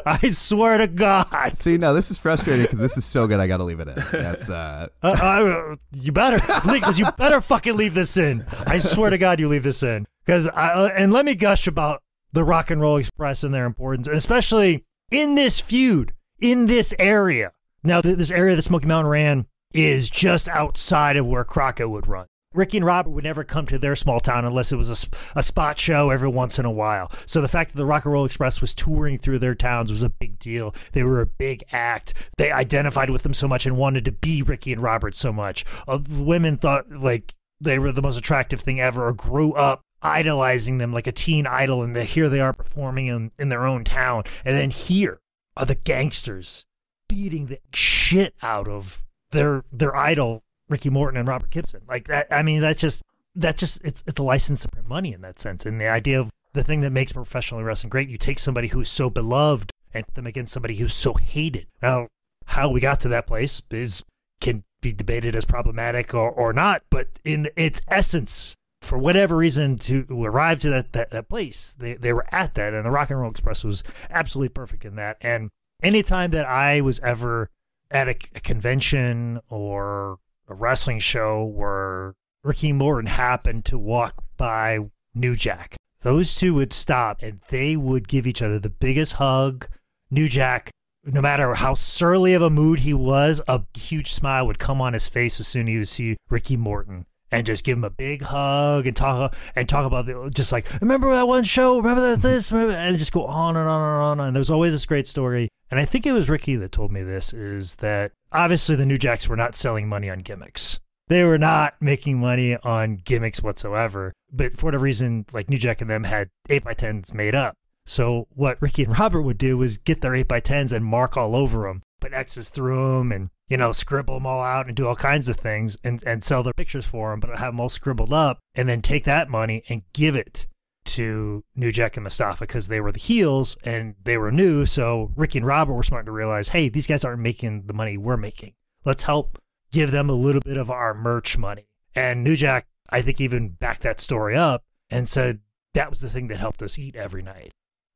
Speaker 2: I swear to God.
Speaker 3: See, now this is frustrating because this is so good. I got to leave it in. That's uh,
Speaker 2: uh, uh you better because you better fucking leave this in. I swear to God, you leave this in because uh, and let me gush about the Rock and Roll Express and their importance, especially in this feud, in this area. Now, this area that Smoky Mountain ran is just outside of where Crockett would run. Ricky and Robert would never come to their small town unless it was a, a spot show every once in a while. So the fact that the Rock and Roll Express was touring through their towns was a big deal. They were a big act. They identified with them so much and wanted to be Ricky and Robert so much. Uh, women thought like they were the most attractive thing ever or grew up idolizing them like a teen idol, and here they are performing in, in their own town. And then here are the gangstas beating the shit out of their their idol, Ricky Morton and Robert Gibson. Like that. I mean, that's just that's just it's it's a license to print money in that sense. And the idea of the thing that makes professional wrestling great, you take somebody who is so beloved and put them against somebody who's so hated. Now, how we got to that place is can be debated as problematic or, or not, but in its essence, for whatever reason to arrive to that, that, that place they, they were at that and the rock and roll express was absolutely perfect in that. And anytime that I was ever at a, a convention or a wrestling show where Ricky Morton happened to walk by New Jack, those two would stop and they would give each other the biggest hug. New Jack, no matter how surly of a mood he was, a huge smile would come on his face as soon as he would see Ricky Morton and just give him a big hug and talk and talk about the, just like remember that one show, remember that this, remember, and just go on and on and on. And there's always this great story. And I think it was Ricky that told me this is that obviously the New Jacks were not selling money on gimmicks. They were not making money on gimmicks whatsoever. But for whatever reason, like New Jack and them had 8x10s made up. So what Ricky and Robert would do was get their 8x10s and mark all over them, put X's through them and, you know, scribble them all out and do all kinds of things and, and sell their pictures for them, but have them all scribbled up and then take that money and give it to New Jack and Mustafa because they were the heels and they were new. So Ricky and Robert were smart to realize, hey, these guys aren't making the money we're making. Let's help give them a little bit of our merch money. And New Jack, I think, even backed that story up and said that was the thing that helped us eat every night.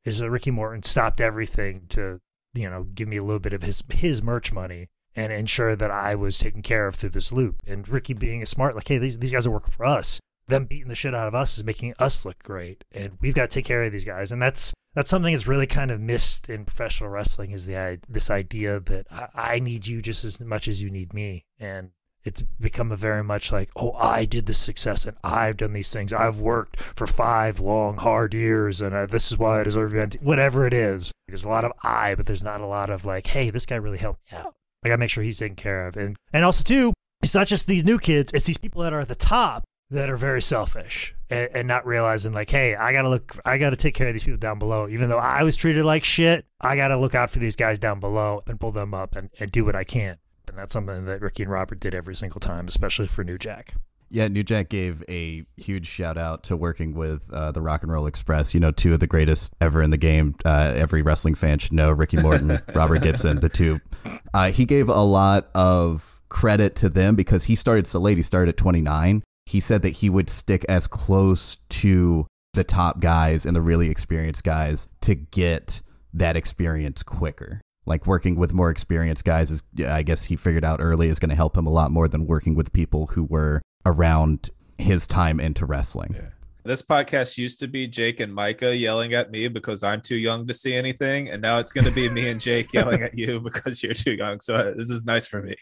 Speaker 2: Is that Ricky Morton stopped everything to, you know, give me a little bit of his his merch money and ensure that I was taken care of through this loop. And Ricky being a smart, like, hey, these these guys are working for us. Them beating the shit out of us is making us look great, and we've got to take care of these guys. And that's that's something that's really kind of missed in professional wrestling is the this idea that I, I need you just as much as you need me, and it's become a very much like, oh, I did the success and I've done these things. I've worked for five long, hard years and uh, this is why I deserve. Whatever it is, there's a lot of I, but there's not a lot of like, hey, this guy really helped me out. I gotta make sure he's taken care of. And and also too, it's not just these new kids; it's these people that are at the top that are very selfish and, and not realizing like, hey, I gotta look, I gotta take care of these people down below. Even though I was treated like shit, I gotta look out for these guys down below and pull them up and, and do what I can. That's something that Ricky and Robert did every single time, especially for New Jack.
Speaker 3: Yeah, New Jack gave a huge shout out to working with uh, the Rock and Roll Express. You know, two of the greatest ever in the game. Uh, every wrestling fan should know Ricky Morton, [LAUGHS] Robert Gibson, the two. Uh, he gave a lot of credit to them because he started so late. He started at 29. He said that he would stick as close to the top guys and the really experienced guys to get that experience quicker like working with more experienced guys is I guess he figured out early is going to help him a lot more than working with people who were around his time into wrestling.
Speaker 1: Yeah. This podcast used to be Jake and Micah yelling at me because I'm too young to see anything, and now it's going to be me and Jake yelling at you [LAUGHS] because you're too young. So uh, this is nice for me.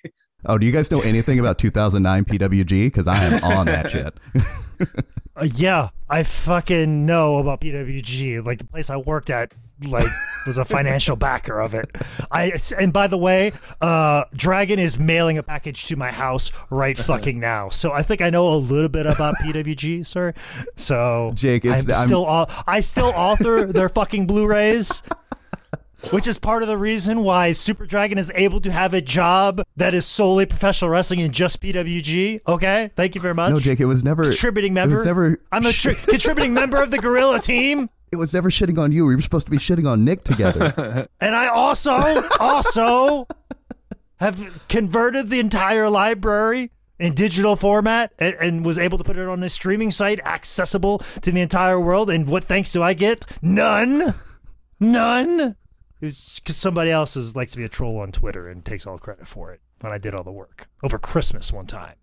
Speaker 3: Oh, do you guys know anything about 2009 PWG? Because I am on that shit. [LAUGHS]
Speaker 2: uh, yeah, I fucking know about PWG. Like the place I worked at like was a financial [LAUGHS] backer of it. I and by the way, uh, Dragon is mailing a package to my house right fucking now. So I think I know a little bit about [LAUGHS] PWG, sir. So
Speaker 3: Jake,
Speaker 2: I'm, I'm still I still author their fucking Blu-rays. Which is part of the reason why Super Dragon is able to have a job that is solely professional wrestling and just PWG. Okay, thank you very much.
Speaker 3: No, Jake, it was never
Speaker 2: contributing member.
Speaker 3: Never.
Speaker 2: I'm a tri- [LAUGHS] contributing member of the Gorilla team
Speaker 3: it was never shitting on you. We were supposed to be shitting on Nick together. [LAUGHS]
Speaker 2: and I also, also have converted the entire library in digital format and, and, was able to put it on a streaming site accessible to the entire world. And what thanks do I get? None. None. Because somebody else is, likes to be a troll on Twitter and takes all credit for it when I did all the work over Christmas one time.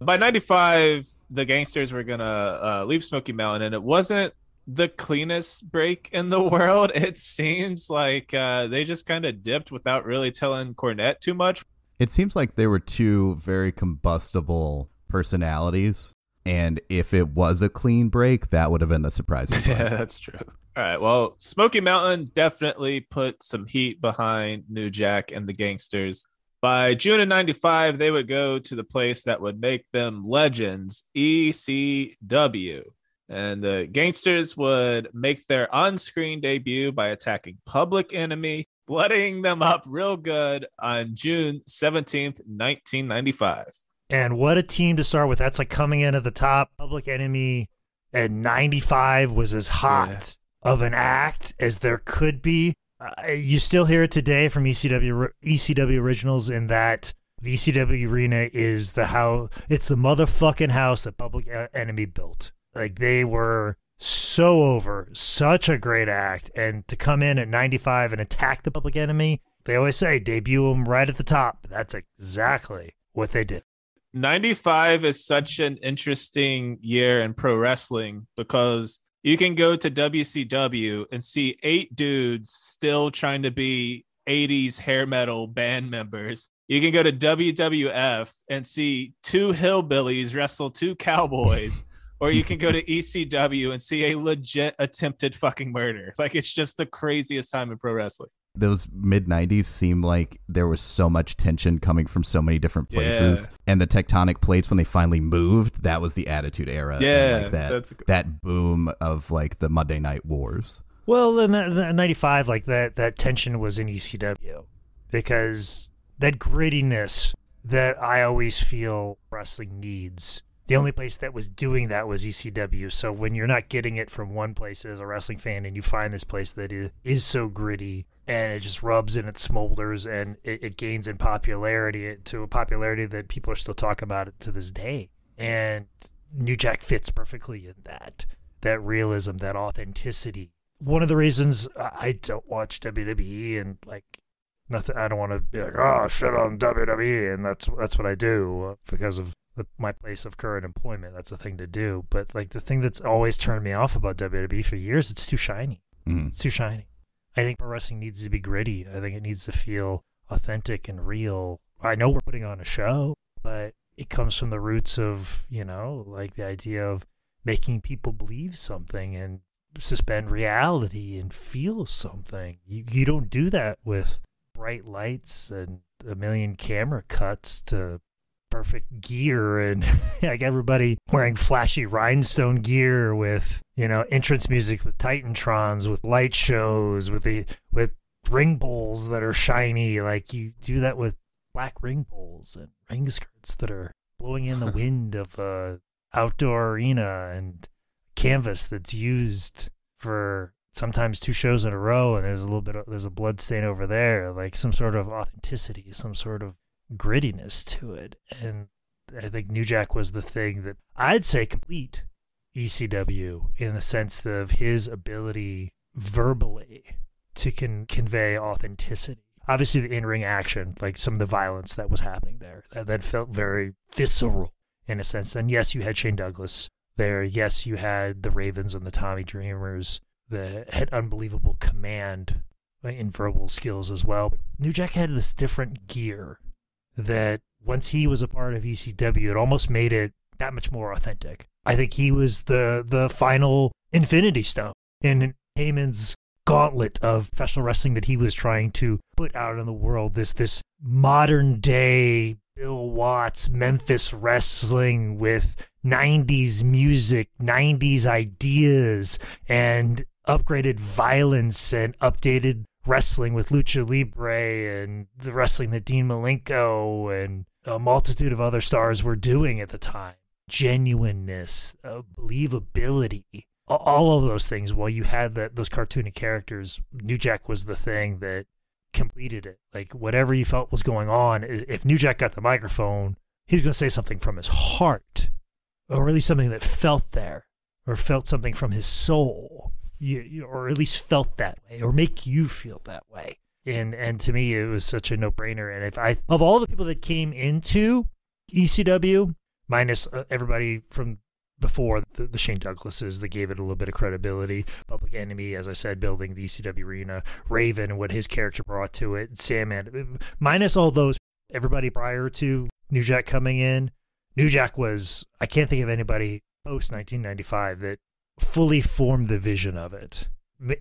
Speaker 1: By 95, the gangstas were going to uh, leave Smoky Mountain, and it wasn't the cleanest break in the [LAUGHS] world. It seems like uh, they just kind of dipped without really telling Cornette too much.
Speaker 3: It seems like they were two very combustible personalities. And if it was a clean break, that would have been the surprising [LAUGHS] part.
Speaker 1: yeah, that's true. All right. Well, Smoky Mountain definitely put some heat behind New Jack and the gangstas. By June of 95, they would go to the place that would make them legends, ECW. And the gangstas would make their on screen debut by attacking Public Enemy, bloodying them up real good on June 17th, 1995.
Speaker 2: And what a team to start with. That's like coming in at the top. Public Enemy at 95 was as hot yeah. of an act as there could be. Uh, you still hear it today from ECW ECW originals in that the ECW arena is the how it's the motherfucking house that Public Enemy built. Like they were so over, such a great act, and to come in at 95 and attack the Public Enemy, they always say debut them right at the top. That's exactly what they did.
Speaker 1: 95 is such an interesting year in pro wrestling because you can go to WCW and see eight dudes still trying to be 80s hair metal band members. You can go to WWF and see two hillbillies wrestle two cowboys. Or you can go to ECW and see a legit attempted fucking murder. Like it's just the craziest time in pro wrestling.
Speaker 3: Those mid 90s seem like there was so much tension coming from so many different places.
Speaker 1: Yeah.
Speaker 3: And the tectonic plates, when they finally moved, that was the Attitude Era.
Speaker 1: Yeah,
Speaker 3: like, that,
Speaker 1: that's a-
Speaker 3: that boom of like the Monday Night Wars.
Speaker 2: Well, in the, the 95, like that, that tension was in ECW because that grittiness that I always feel wrestling needs. The only place that was doing that was ECW. So when you're not getting it from one place as a wrestling fan and you find this place that is, is so gritty and it just rubs and it smolders and it, it gains in popularity to a popularity that people are still talking about it to this day. And New Jack fits perfectly in that. That realism, that authenticity. One of the reasons I don't watch WWE and like nothing, I don't want to be like, oh, shit on WWE, and that's that's what I do because of the, my place of current employment. That's a thing to do. But like the thing that's always turned me off about WWE for years, it's too shiny.
Speaker 3: Mhm.
Speaker 2: It's too shiny. I think pro wrestling needs to be gritty. I think it needs to feel authentic and real. I know we're putting on a show, but it comes from the roots of, you know, like the idea of making people believe something and suspend reality and feel something. You you don't do that with bright lights and a million camera cuts to perfect gear and [LAUGHS] like everybody wearing flashy rhinestone gear with you know entrance music with titantrons with light shows with the with ring bowls that are shiny. Like you do that with black ring bowls and ring skirts that are blowing in the [LAUGHS] wind of a outdoor arena and canvas that's used for sometimes two shows in a row and there's a little bit of there's a blood stain over there. Like some sort of authenticity some sort of grittiness to it. And i think new jack was the thing that i'd say complete ecw in the sense of his ability verbally to con- convey authenticity. Obviously the in-ring action like some of the violence that was happening there that, that felt very visceral in a sense. And yes you had shane douglas there. Yes you had the ravens and the tommy dreamers that had unbelievable command in verbal skills as well. But New Jack had this different gear that once he was a part of ECW, it almost made it that much more authentic. I think he was the the final Infinity Stone in Heyman's gauntlet of professional wrestling that he was trying to put out in the world. This this modern day Bill Watts Memphis wrestling with 90s music, 90s ideas, and upgraded violence and updated wrestling with Lucha Libre and the wrestling that Dean Malenko and a multitude of other stars were doing at the time. Genuineness, uh, believability, all of those things. While you had that those cartoony characters, New Jack was the thing that completed it. Like whatever you felt was going on, if New Jack got the microphone, he was going to say something from his heart, or at least something that felt there, or felt something from his soul, you, or at least felt that way, or make you feel that way. And and to me, it was such a no brainer. And if I of all the people that came into ECW, minus uh, everybody from before the, the Shane Douglases that gave it a little bit of credibility. Public Enemy, as I said, building the ECW arena. Raven and what his character brought to it. Sandman, minus all those, everybody prior to New Jack coming in. New Jack was, I can't think of anybody post 1995 that fully formed the vision of it,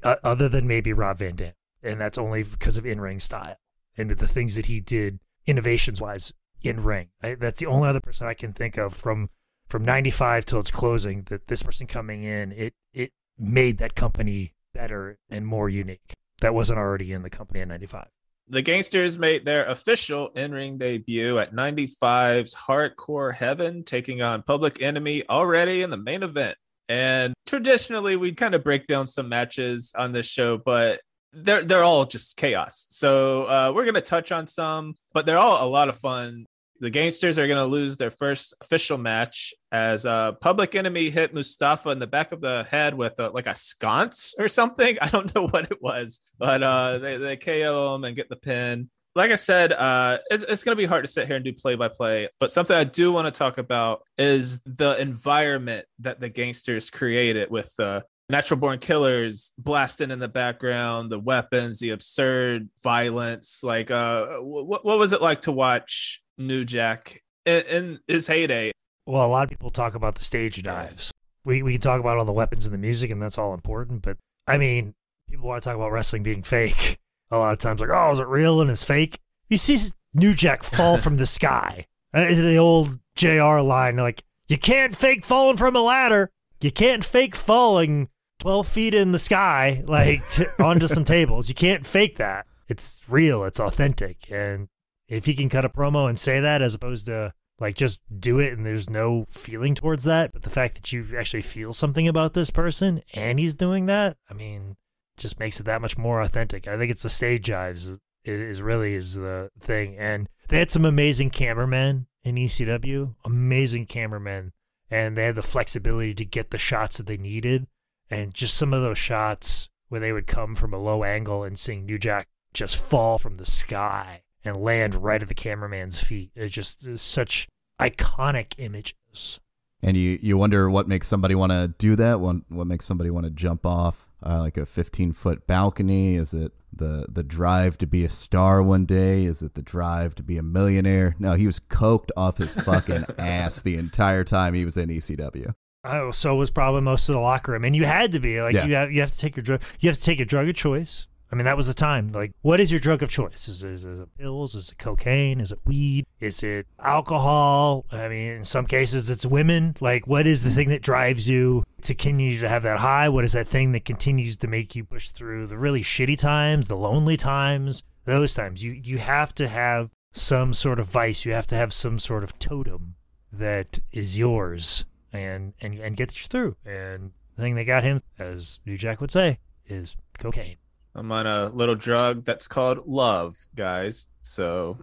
Speaker 2: uh, other than maybe Rob Van Dam. And that's only because of in ring style and the things that he did innovations wise in ring. That's the only other person I can think of from from 95 till its closing that this person coming in it it made that company better and more unique that wasn't already in the company in 95
Speaker 1: The Gangstas made their official in ring debut at 95's Hardcore Heaven, taking on Public Enemy already in the main event. And traditionally, we kind of break down some matches on this show, but they're they're all just chaos. So uh, we're gonna touch on some, but they're all a lot of fun. the Gangstas are to lose their first official match as uh, Public Enemy hit Mustafa in the back of the head with a, like a sconce or something. [LAUGHS] I don't know what it was, but uh, they, they KO him and get the pin. Like I said, uh, it's, it's going to be hard to sit here and do play by play, but something I do want to talk about is the environment that the Gangstas created with the natural born killers blasting in the background, the weapons, the absurd violence. Like, uh, what, what was it like to watch New Jack in, in his heyday?
Speaker 2: Well, a lot of people talk about the stage dives. We we can talk about all the weapons and the music, and that's all important. But I mean, people want to talk about wrestling being fake. [LAUGHS] A lot of times, like, oh, is it real and it's fake? You see New Jack fall from the sky. [LAUGHS] Uh, the old JR line, like, you can't fake falling from a ladder. You can't fake falling 12 feet in the sky, like t- [LAUGHS] onto some tables. You can't fake that. It's real, it's authentic. And if he can cut a promo and say that as opposed to like just do it and there's no feeling towards that, but the fact that you actually feel something about this person and he's doing that, I mean, just makes it that much more authentic. I think it's the stage dives is, is really is the thing. And they had some amazing cameramen in ECW, amazing cameramen, and they had the flexibility to get the shots that they needed. And just some of those shots where they would come from a low angle and seeing New Jack just fall from the sky and land right at the cameraman's feet. It just such iconic images.
Speaker 3: And you, you wonder what makes somebody want to do that? What, what makes somebody want to jump off uh, like a 15 foot balcony? Is it the, the drive to be a star one day? Is it the drive to be a millionaire? No, he was coked off his fucking [LAUGHS] ass the entire time he was in ECW.
Speaker 2: Oh, so was probably most of the locker room, and you had to be like
Speaker 3: Yeah.
Speaker 2: you have you have to take your drug. You have to take a drug of choice. I mean, that was the time. Like, what is your drug of choice? Is, is, is it pills? Is it cocaine? Is it weed? Is it alcohol? I mean, in some cases, it's women. Like, what is the thing that drives you to continue to have that high? What is that thing that continues to make you push through the really shitty times, the lonely times, those times? You you have to have some sort of vice. You have to have some sort of totem that is yours and and and gets you through. And the thing that got him, as New Jack would say, is cocaine.
Speaker 1: I'm on a little drug that's called love, guys. So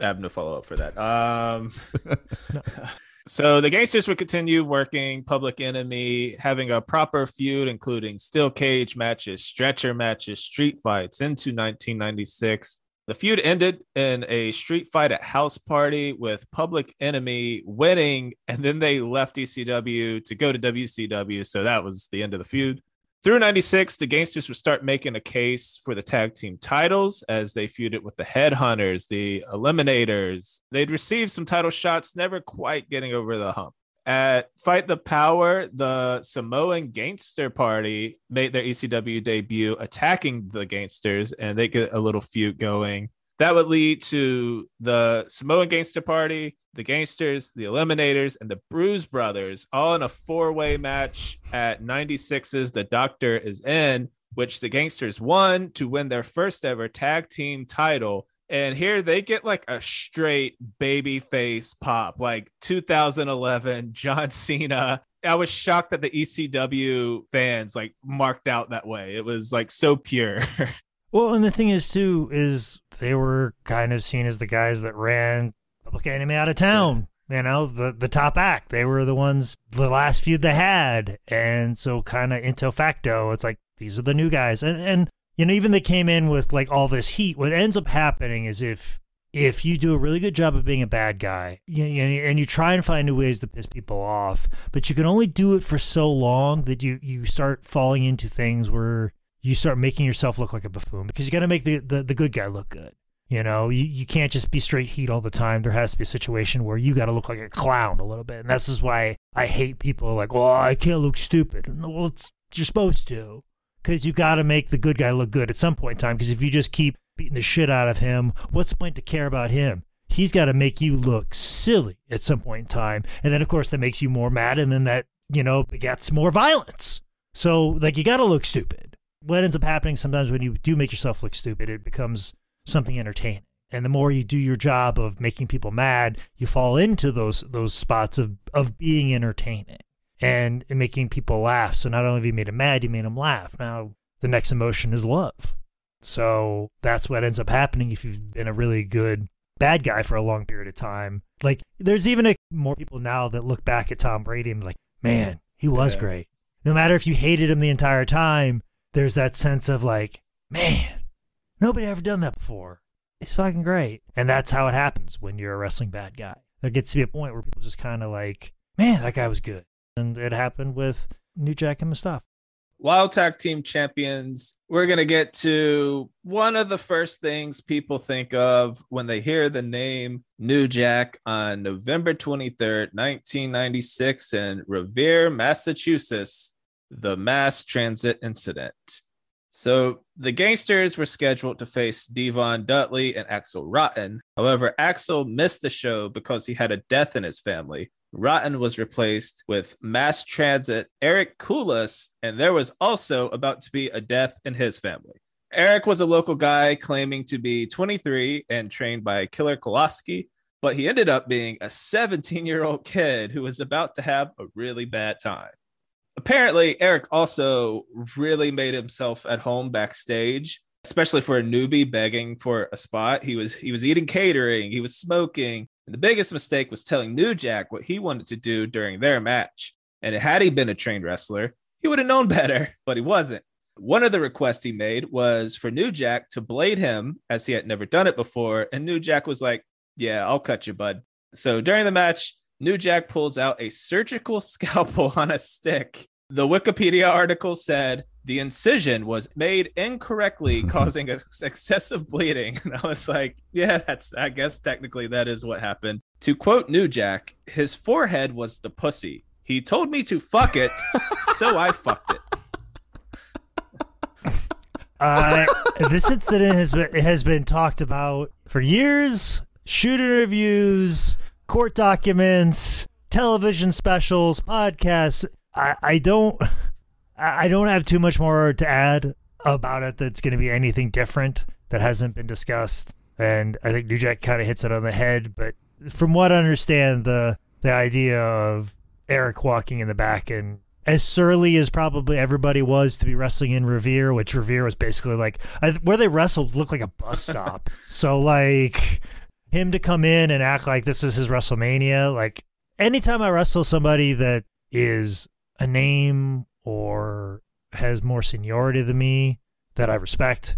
Speaker 1: I have no follow up for that. Um, [LAUGHS] [LAUGHS] so the gangstas would continue working Public Enemy, having a proper feud, including steel cage matches, stretcher matches, street fights into 1996. The feud ended in a street fight at House Party with Public Enemy winning, and then they left ECW to go to WCW. So that was the end of the feud. Through 96, the Gangstas would start making a case for the tag team titles as they feuded with the Headhunters, the Eliminators. They'd received some title shots, never quite getting over the hump. At Fight the Power, the Samoan Gangster Party made their ECW debut attacking the Gangstas, and they get a little feud going. That would lead to the Samoan Gangster Party, the Gangstas, the Eliminators, and the Bruise Brothers all in a four way match at 96's The Doctor is In, which the Gangstas won to win their first ever tag team title. And here they get like a straight baby face pop, like 2011 John Cena. I was shocked that the ECW fans like marked out that way. It was like so pure. [LAUGHS]
Speaker 2: Well, and the thing is too is they were kind of seen as the guys that ran Public Enemy out of town. You know, the the top act. They were the ones the last feud they had, and so kind of into facto, it's like these are the new guys. And and you know, even they came in with like all this heat. What ends up happening is if if you do a really good job of being a bad guy you, you, and you try and find new ways to piss people off, but you can only do it for so long that you you start falling into things where you start making yourself look like a buffoon because you got to make the, the, the good guy look good. You know, you, you can't just be straight heat all the time. There has to be a situation where you got to look like a clown a little bit. And this is why I hate people like, well, I can't look stupid. Well, you're supposed to because you got to make the good guy look good at some point in time. Because if you just keep beating the shit out of him, what's the point to care about him? He's got to make you look silly at some point in time. And then, of course, that makes you more mad. And then that, you know, begets more violence. So, like, you got to look stupid what ends up happening sometimes when you do make yourself look stupid, it becomes something entertaining. And the more you do your job of making people mad, you fall into those those spots of of being entertaining and making people laugh. So not only have you made them mad, you made them laugh. Now the next emotion is love. So that's what ends up happening if you've been a really good bad guy for a long period of time. Like, there's even a, more people now that look back at Tom Brady and be like, man, he was
Speaker 1: Yeah.
Speaker 2: great. No matter if you hated him the entire time, there's that sense of like, man, nobody ever done that before. It's fucking great. And that's how it happens when you're a wrestling bad guy. There gets to be a point where people just kind of like, man, that guy was good. And it happened with New Jack and Mustafa.
Speaker 1: Wild Tag Team Champions, we're going to get to one of the first things people think of when they hear the name New Jack on November 23rd, 1996, in Revere, Massachusetts, the mass transit incident. So the gangsters were scheduled to face Devon Dudley and Axel Rotten. However, Axel missed the show because he had a death in his family. Rotten was replaced with mass transit Eric Kulas, and there was also about to be a death in his family. Eric was a local guy claiming to be 23 and trained by Killer Kowalski, but he ended up being a 17 year old kid who was about to have a really bad time. Apparently, Eric also really made himself at home backstage, especially for a newbie begging for a spot. He was he was eating catering, he was smoking, and the biggest mistake was telling New Jack what he wanted to do during their match. And had he been a trained wrestler, he would have known [LAUGHS] better, but he wasn't. One of the requests he made was for New Jack to blade him as he had never done it before. And New Jack was like, Yeah, I'll cut you, bud. So during the match, New Jack pulls out a surgical [LAUGHS] scalpel on a stick. The Wikipedia article said the incision was made incorrectly, [LAUGHS] causing excessive bleeding. [LAUGHS] And I was like, yeah, that's, I guess technically that is what happened. To quote New Jack, his forehead was the pussy. He told me to fuck it, so I fucked it.
Speaker 2: Uh, this incident has been has been talked about for years. Shoot interviews, court documents, television specials, podcasts. I, I don't I don't have too much more to add about it that's going to be anything different that hasn't been discussed. And I think New Jack kind of hits it on the head. But from what I understand, the the idea of Eric walking in the back and as surly as probably everybody was to be wrestling in Revere, which Revere was basically like I, where they wrestled looked like a bus [LAUGHS] stop. so like him to come in and act like this is his WrestleMania, like anytime I wrestle somebody that is a name or has more seniority than me that I respect,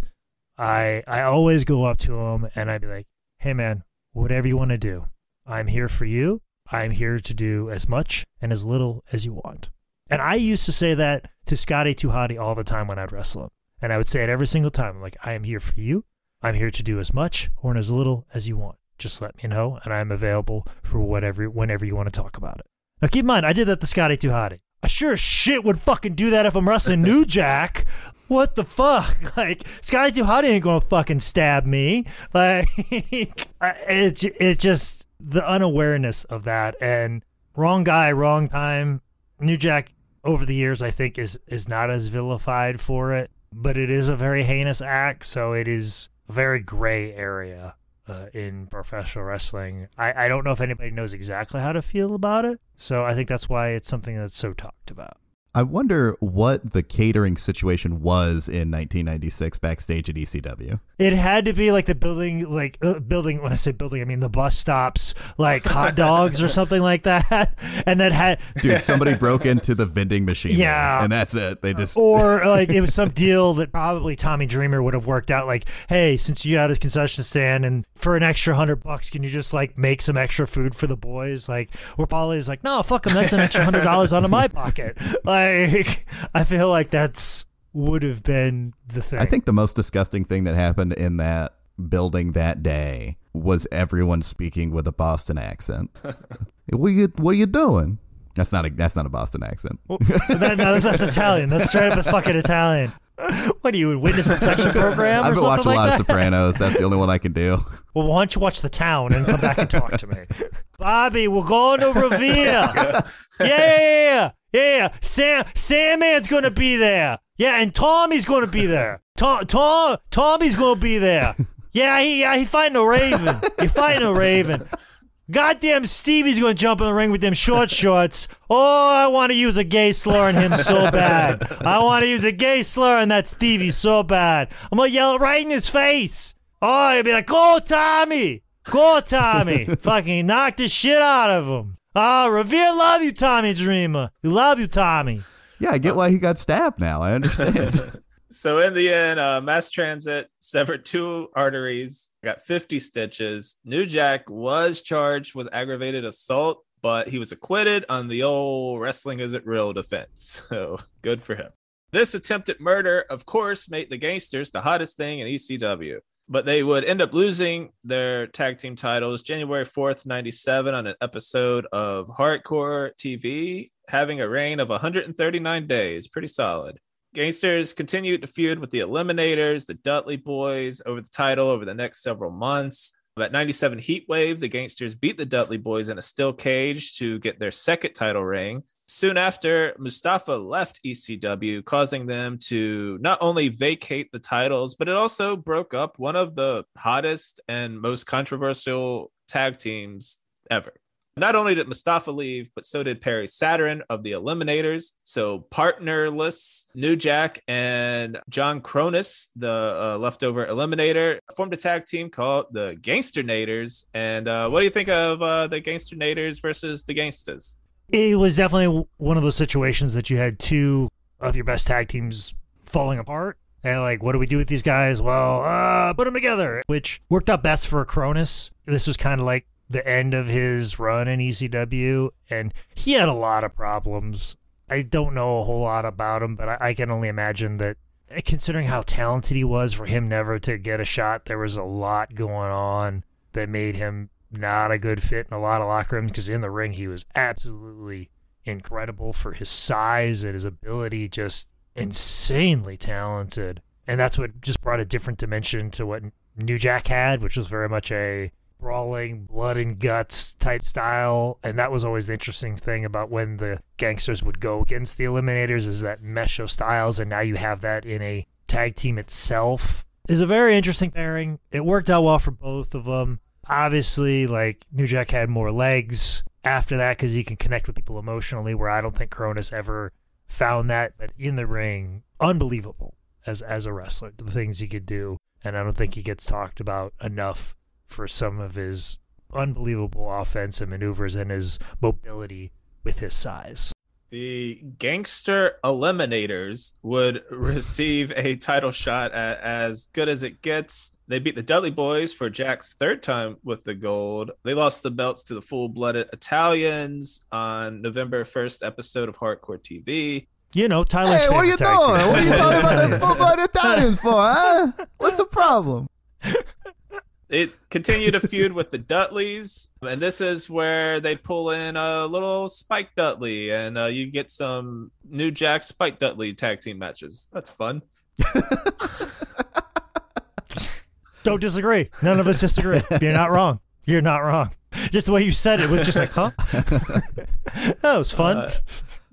Speaker 2: I I always go up to him and I'd be like, "Hey man, whatever you want to do, I'm here for you. I'm here to do as much and as little as you want." And I used to say that to Scotty Tuhati all the time when I'd wrestle him. And I would say it every single time. I'm like, I am here for you. I'm here to do as much or as little as you want. Just let me know, and I'm available for whatever, whenever you want to talk about it. Now, keep in mind, I did that to Scotty Tuhati. I sure as shit would fucking do that if I'm wrestling [LAUGHS] New Jack. What the fuck? [LAUGHS] Like, Scotty Tuhati ain't gonna fucking stab me. [LAUGHS] Like, I- it, it's just the unawareness of that. And wrong guy, wrong time. New Jack over the years I think is is not as vilified for it, but it is a very heinous act, so it is a very gray area uh, in professional wrestling. I, I don't know if anybody knows exactly how to feel about it, so I think that's why it's something that's so talked about.
Speaker 3: I wonder what the catering situation was in 1996 backstage at ECW.
Speaker 2: It had to be like the building, like uh, building. When I say building, I mean the bus stops, like hot dogs or [LAUGHS] something like that, [LAUGHS] and that had
Speaker 3: Dude, somebody broke into the vending machine.
Speaker 2: Yeah.
Speaker 3: and that's it. They just
Speaker 2: or like it was some deal that probably Tommy Dreamer would have worked out. Like, hey, since you got a concession stand and for an extra hundred bucks, can you just like make some extra food for the boys? Like, or Polly's like, no, fuck them. That's an extra hundred dollars out of my pocket. [LAUGHS] Like, I feel like that's would have been the thing.
Speaker 3: I think the most disgusting thing that happened in that building that day was everyone speaking with a Boston accent. [LAUGHS] what are you What are you doing? That's not a That's not a Boston accent.
Speaker 2: that, no, that's, that's Italian. That's straight up a fucking Italian. What are you, in witness protection program
Speaker 3: I've been
Speaker 2: something
Speaker 3: watching
Speaker 2: like
Speaker 3: a lot
Speaker 2: that?
Speaker 3: of Sopranos. That's the only one I can do.
Speaker 2: Well, why don't you watch The Town and come back and talk to me? [LAUGHS] Bobby, we're going to Revere. [LAUGHS] yeah, yeah. Sam, Sandman's to be there. Yeah, and Tommy's to be there. [LAUGHS] Tom, Tom, Tommy's to be there. Yeah, he, yeah, he fighting a raven. He fighting a raven. Goddamn Stevie's gonna jump in the ring with them short shorts. Oh, I want to use a gay slur on him so bad. I want to use a gay slur on that Stevie so bad. I'm gonna yell it right in his face. Oh, he'll be like, "Go, Tommy! Go, Tommy. [LAUGHS] Fucking knock the shit out of him. Oh, Revere love you, Tommy Dreamer. We love you, Tommy.
Speaker 3: Yeah, I get why he got stabbed now. I understand. [LAUGHS]
Speaker 1: So in the end, uh, mass transit severed two arteries, got 50 stitches. New Jack was charged with aggravated assault, but he was acquitted on the old wrestling isn't real defense. [LAUGHS] So good for him. This attempted murder, of course, made the gangstas the hottest thing in ECW. But they would end up losing their tag team titles January 4th, 97, on an episode of Hardcore TV, having a reign of 139 days. Pretty solid. Gangstas continued to feud with the Eliminators, the Dudley Boys, over the title over the next several months. At 97 Heat Wave, the Gangstas beat the Dudley Boys in a steel cage to get their second title ring. Soon after, Mustafa left ECW, causing them to not only vacate the titles, but it also broke up one of the hottest and most controversial tag teams ever. Not only did Mustafa leave, but so did Perry Saturn of the Eliminators. So partnerless New Jack and John Kronus, the uh, leftover Eliminator, formed a tag team called the Gangster Gangstanators. And uh, what do you think of uh, the Gangstanators versus the Gangstas?
Speaker 2: It was definitely one of those situations that you had two of your best tag teams falling apart. And like, what do we do with these guys? Well, uh, put them together, which worked out best for Kronus. This was kind of like the end of his run in ECW, and he had a lot of problems. I don't know a whole lot about him, but I, I can only imagine that, considering how talented he was, for him never to get a shot, there was a lot going on that made him not a good fit in a lot of locker rooms. Because in the ring, he was absolutely incredible for his size and his ability, just insanely talented. And that's what just brought a different dimension to what New Jack had, which was very much a brawling, blood and guts type style. And that was always the interesting thing about when the gangstas would go against the Eliminators is that mesh of styles. And now you have that in a tag team itself. Is a very interesting pairing. It worked out well for both of them. Obviously, like New Jack had more legs after that because he can connect with people emotionally, where I don't think Kronus ever found that. But in the ring, unbelievable as as a wrestler, the things he could do, and I don't think he gets talked about enough for some of his unbelievable offense and maneuvers and his mobility with his size.
Speaker 1: The Gangster Eliminators would [LAUGHS] receive a title shot at as good as it gets. They beat the Dudley Boys for Jack's third time with the gold. They lost the belts to the full blooded Italians on November 1st episode of Hardcore TV.
Speaker 2: You know, Tyler's
Speaker 3: hey, what are you doing? What are you talking about the [LAUGHS] full-blooded Italians for, huh? What's the problem?
Speaker 1: It continued to feud with the Dudleys, and this is where they pull in a little Spike Dudley, and uh, you get some New Jack Spike Dudley tag team matches. That's fun. [LAUGHS]
Speaker 2: Don't disagree. None of us disagree. [LAUGHS] You're not wrong. You're not wrong. Just the way you said it was just like, huh? [LAUGHS] that was fun.
Speaker 1: Uh,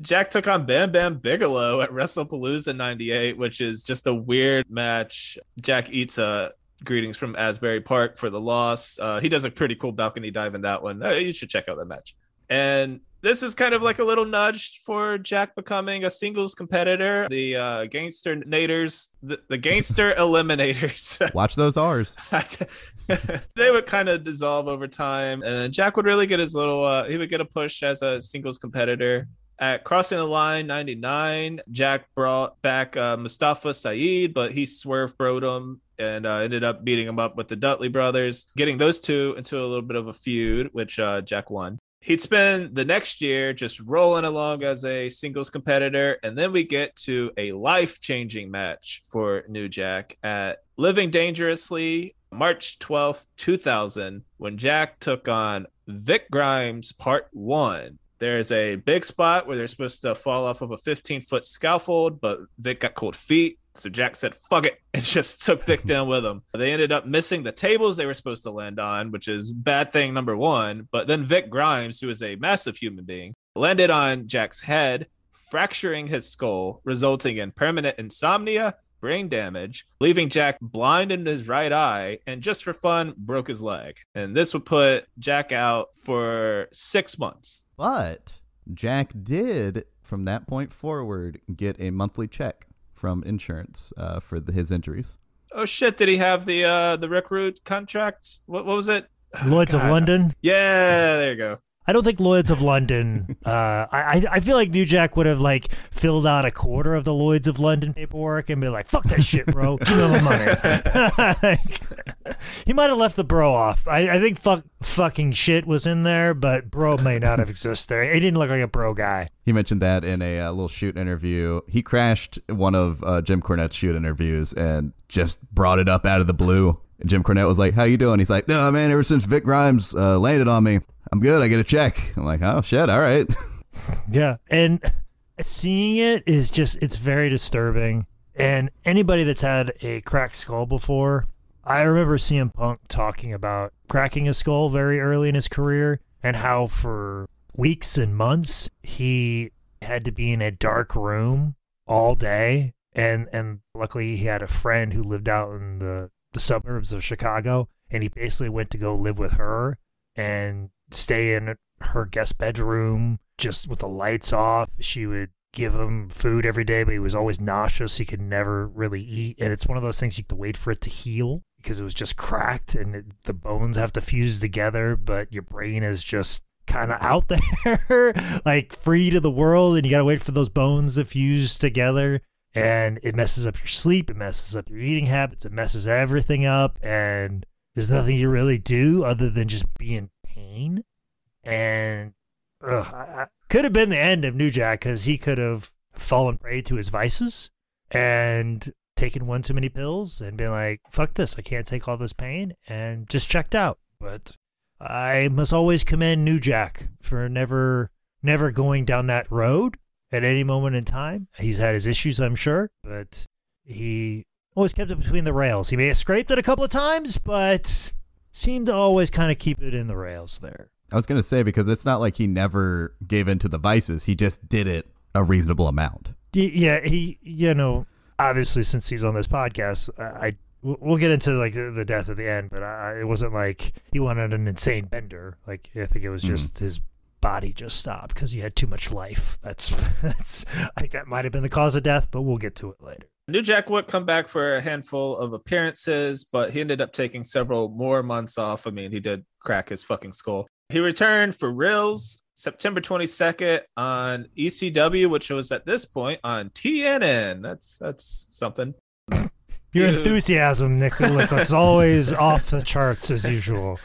Speaker 1: Jack took on Bam Bam Bigelow at WrestlePalooza 98, which is just a weird match. Jack eats a greetings from Asbury Park for the loss. Uh, he does a pretty cool balcony dive in that one. Uh, you should check out that match. And this is kind of like a little nudge for Jack becoming a singles competitor. The uh, Gangster Naders, the, the Gangster [LAUGHS] Eliminators. [LAUGHS]
Speaker 3: Watch those R's. [LAUGHS]
Speaker 1: they would kind of dissolve over time, and Jack would really get his little. Uh, he would get a push as a singles competitor. At Crossing the Line 99, Jack brought back uh, Mustafa Saed, but he swerved Brodom and uh, ended up beating him up with the Dudley brothers, getting those two into a little bit of a feud, which uh, Jack won. He'd spend the next year just rolling along as a singles competitor, and then we get to a life changing match for New Jack at Living Dangerously, March 12th, 2000, when Jack took on Vic Grimes Part 1. There's a big spot where they're supposed to fall off of a 15 foot scaffold, but Vic got cold feet. So Jack said, fuck it, [LAUGHS] and just took Vic [LAUGHS] down with him. They ended up missing the tables they were supposed to land on, which is bad thing number one. But then Vic Grimes, who is a massive human being, landed on Jack's head, fracturing his skull, resulting in permanent insomnia, brain damage, leaving Jack blind in his right eye, and just for fun, broke his leg. And this would put Jack out for six months.
Speaker 3: But Jack did, from that point forward, get a monthly check from insurance uh, for the, his injuries.
Speaker 1: Oh shit! Did he have the uh the Rick Rude contract? What what was it? [SIGHS]
Speaker 2: Lloyd's of London.
Speaker 1: Yeah, there you go.
Speaker 2: I don't think Lloyd's of London. [LAUGHS] Uh, I I- feel like New Jack would have like filled out a quarter of the Lloyd's of London paperwork and be like, "Fuck that shit, bro. [LAUGHS] Give me my money." [LAUGHS] he might have left the bro off. I, I think fuck fucking shit was in there, but bro may not have existed. He didn't look like a bro guy.
Speaker 3: He mentioned that in a uh, little shoot interview. He crashed one of uh, Jim Cornette's shoot interviews and just brought it up out of the blue. And Jim Cornette was like, "How you doing?" He's like, "No, man. Ever since Vic Grimes uh, landed on me, I'm good. I get a check." I'm like, "Oh shit, all right." [LAUGHS]
Speaker 2: Yeah, and seeing it is just it's very disturbing. And anybody that's had a cracked skull before, I remember CM Punk talking about cracking his skull very early in his career and how for weeks and months he had to be in a dark room all day and and luckily he had a friend who lived out in the the suburbs of Chicago and he basically went to go live with her and stay in her guest bedroom just with the lights off. She would give him food every day, but he was always nauseous. He could never really eat. And it's one of those things you have to wait for it to heal because it was just cracked and it, the bones have to fuse together, but your brain is just kind of out [LAUGHS] there, like free to the world. And you got to wait for those bones to fuse together. And it messes up your sleep, it messes up your eating habits, it messes everything up. And there's nothing you really do other than just be in pain. And ugh, I, could have been the end of New Jack because he could have fallen prey to his vices and taken one too many pills and been like, fuck this, I can't take all this pain, and just checked out. But I must always commend New Jack for never, never going down that road at any moment in time. He's had his issues, I'm sure, but he always kept it between the rails. He may have scraped it a couple of times, but seemed to always kind of keep it in the rails there.
Speaker 3: I was gonna say because it's not like he never gave in to the vices. He just did it a reasonable amount.
Speaker 2: Yeah, he, you know, obviously since he's on this podcast, I, we'll get into like the, death at the end, but I, it wasn't like he wanted an insane bender. Like I think it was mm-hmm. just his body just stopped because he had too much life. That's [LAUGHS] that's I think that might have been the cause of death, but we'll get to it later.
Speaker 1: New Jack would come back for a handful of appearances, but he ended up taking several more months off. I mean, he did crack his fucking skull. He returned for reals September 22nd on ECW, which was at this point on TNN. That's that's something. [LAUGHS]
Speaker 2: Your
Speaker 1: Dude.
Speaker 2: enthusiasm, Nicholas, is always [LAUGHS] off the charts as usual.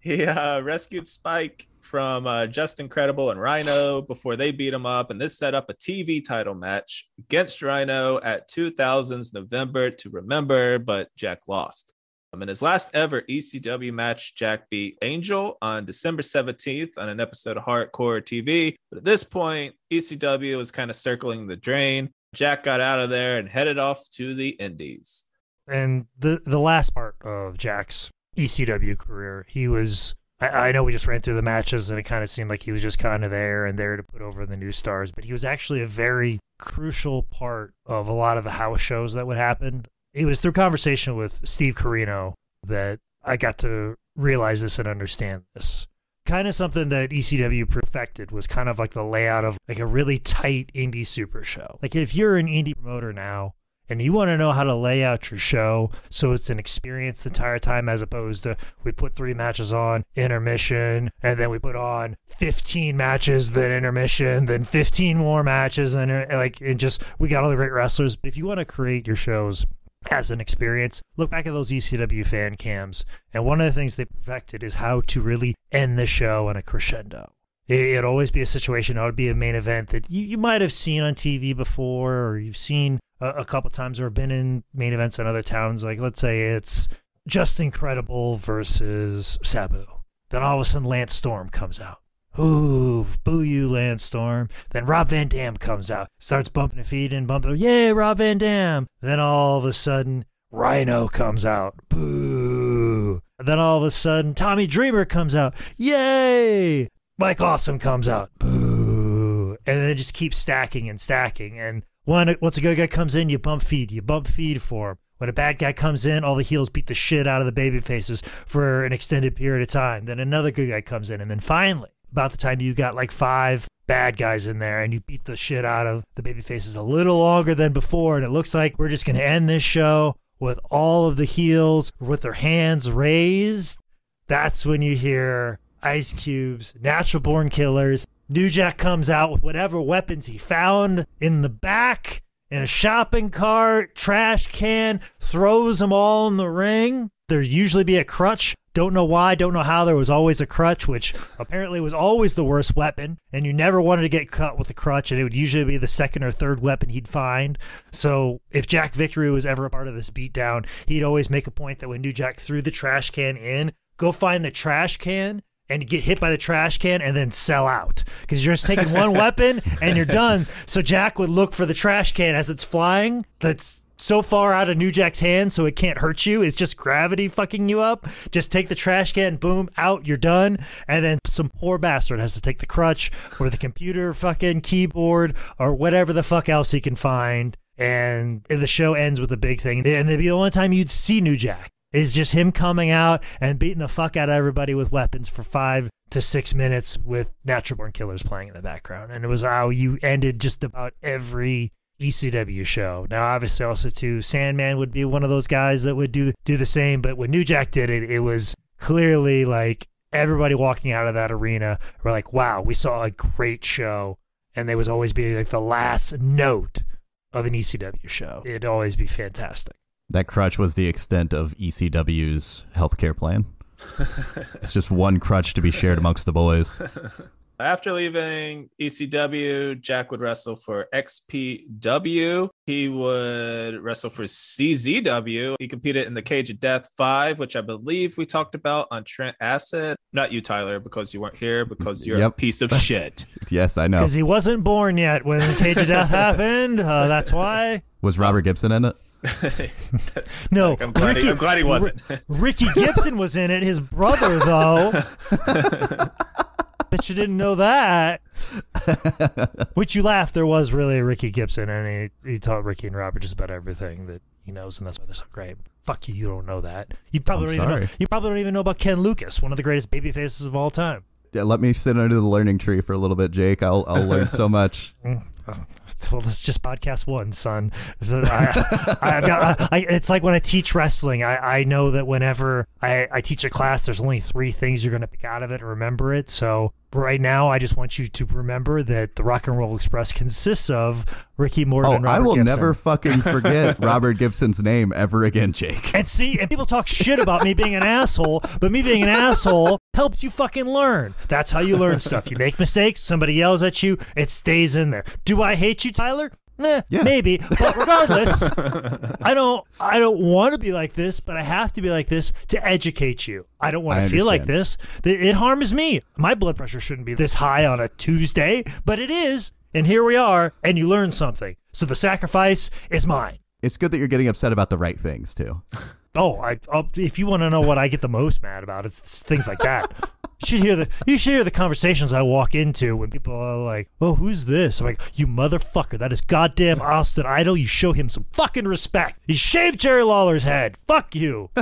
Speaker 1: He uh, rescued Spike from uh, Justin Credible and Rhino before they beat him up, and this set up a TV title match against Rhino at 2000's November to Remember, but Jack lost. Um, in his last ever ECW match, Jack beat Angel on December 17th on an episode of Hardcore TV. But at this point, ECW was kind of circling the drain. Jack got out of there and headed off to the Indies.
Speaker 2: and the the last part of Jack's ECW career, he was. I, I know we just ran through the matches, and it kind of seemed like he was just kind of there and there to put over the new stars, but he was actually a very crucial part of a lot of the house shows that would happen. It was through conversation with Steve Corino that I got to realize this and understand this. Kind of something that ECW perfected was kind of like the layout of like a really tight indie super show. Like if you're an indie promoter now, and you want to know how to lay out your show so it's an experience the entire time as opposed to we put three matches on intermission and then we put on 15 matches then intermission then 15 more matches and uh, like and just we got all the great wrestlers. But if you want to create your shows as an experience look back at those ECW fan cams. And one of the things they perfected is how to really end the show on a crescendo It'd always be a situation. It would be a main event that you, you might have seen on TV before, or you've seen a, a couple times, or been in main events in other towns. Like let's say it's Justin Credible versus Sabu. Then all of a sudden, Lance Storm comes out. Ooh, boo you, Lance Storm. Then Rob Van Dam comes out, starts bumping feet and bumping. Yay, Rob Van Dam. Then all of a sudden, Rhino comes out. Boo. Then all of a sudden, Tommy Dreamer comes out. Yay! Mike Awesome comes out. Boo. And then it just keeps stacking and stacking. And one, once a good guy comes in, you bump feed. You bump feed for him. When a bad guy comes in, all the heels beat the shit out of the baby faces for an extended period of time. Then another good guy comes in. And then finally, about the time you got like five bad guys in there and you beat the shit out of the baby faces a little longer than before. And it looks like we're just going to end this show with all of the heels with their hands raised that's when you hear Ice Cubes, Natural Born Killers. New Jack comes out with whatever weapons he found in the back, in a shopping cart, trash can, throws them all in the ring. There usually be a crutch. Don't know why, don't know how there was always a crutch, which apparently was always the worst weapon. And you never wanted to get cut with a crutch, and it would usually be the second or third weapon he'd find. So if Jack Victory was ever a part of this beatdown, he'd always make a point that when New Jack threw the trash can in, go find the trash can and get hit by the trash can and then sell out because you're just taking one [LAUGHS] weapon and you're done. So Jack would look for the trash can as it's flying. That's so far out of New Jack's hand so it can't hurt you. It's just gravity fucking you up. Just take the trash can, boom, out, you're done. And then some poor bastard has to take the crutch or the computer fucking keyboard or whatever the fuck else he can find. And the show ends with a big thing. And it'd be the only time you'd see New Jack is just him coming out and beating the fuck out of everybody with weapons for five to six minutes with Natural Born Killers playing in the background. And it was how you ended just about every ECW show. Now, obviously, also too, Sandman would be one of those guys that would do do the same. But when New Jack did it, it was clearly like everybody walking out of that arena were like, "Wow, we saw a great show," and they was always be like the last note of an ECW show. It'd always be fantastic.
Speaker 3: That crutch was the extent of ECW's healthcare plan. [LAUGHS] it's just one crutch to be shared amongst the boys.
Speaker 1: After leaving ECW, Jack would wrestle for XPW. He would wrestle for CZW. He competed in the Cage of Death 5, which I believe we talked about on Trent Acid. Not you, Tyler, because you weren't here, because you're a piece of [LAUGHS] shit.
Speaker 3: Yes, I know.
Speaker 2: Because he wasn't born yet when the Cage of Death [LAUGHS] happened. Uh, that's why.
Speaker 3: Was Robert Gibson in it? [LAUGHS]
Speaker 2: No,
Speaker 1: I'm glad, he, I'm glad he wasn't.
Speaker 2: Ricky Gibson was in it. His brother, though. [LAUGHS] Bet you didn't know that. Which you laugh. There was really a Ricky Gibson, and he, he taught Ricky and Robert just about everything that he knows, and that's why they're so great. Fuck you, you don't know that. You probably
Speaker 3: I'm
Speaker 2: don't even know. You probably don't even know about Ken Lucas, one of the greatest baby faces of all time.
Speaker 3: Yeah, let me sit under the learning tree for a little bit, Jake. I'll I'll learn so [LAUGHS] much.
Speaker 2: Mm. [LAUGHS] Well, this is just podcast one, son. I, I've got, I, it's like when I teach wrestling. I, I know that whenever I, I teach a class, there's only three things you're going to pick out of it and remember it. So right now, I just want you to remember that the Rock and Roll Express consists of Ricky Morton
Speaker 3: Oh,
Speaker 2: and Robert
Speaker 3: I will
Speaker 2: Gibson.
Speaker 3: never fucking forget [LAUGHS] Robert Gibson's name ever again, Jake.
Speaker 2: And see, and people talk shit about me being an asshole, but me being an asshole helps you fucking learn. That's how you learn stuff. You make mistakes, somebody yells at you, it stays in there. Do I hate you, Tyler? Eh,
Speaker 3: Yeah.
Speaker 2: maybe. But [LAUGHS] regardless, I don't I don't want to be like this, but I have to be like this to educate you. I don't want to feel like this. It harms me. My blood pressure shouldn't be this high on a Tuesday, but it is. And here we are, and you learn something. So the sacrifice is mine.
Speaker 3: It's good that you're getting upset about the right things too.
Speaker 2: Oh, I I'll, if you want to know what I get the most mad about, it's, it's things like that. You should hear the you should hear the conversations I walk into when people are like, "Oh, who's this?" I'm like, "You motherfucker! That is goddamn Austin Idol. You show him some fucking respect. He shaved Jerry Lawler's head. Fuck you." [LAUGHS]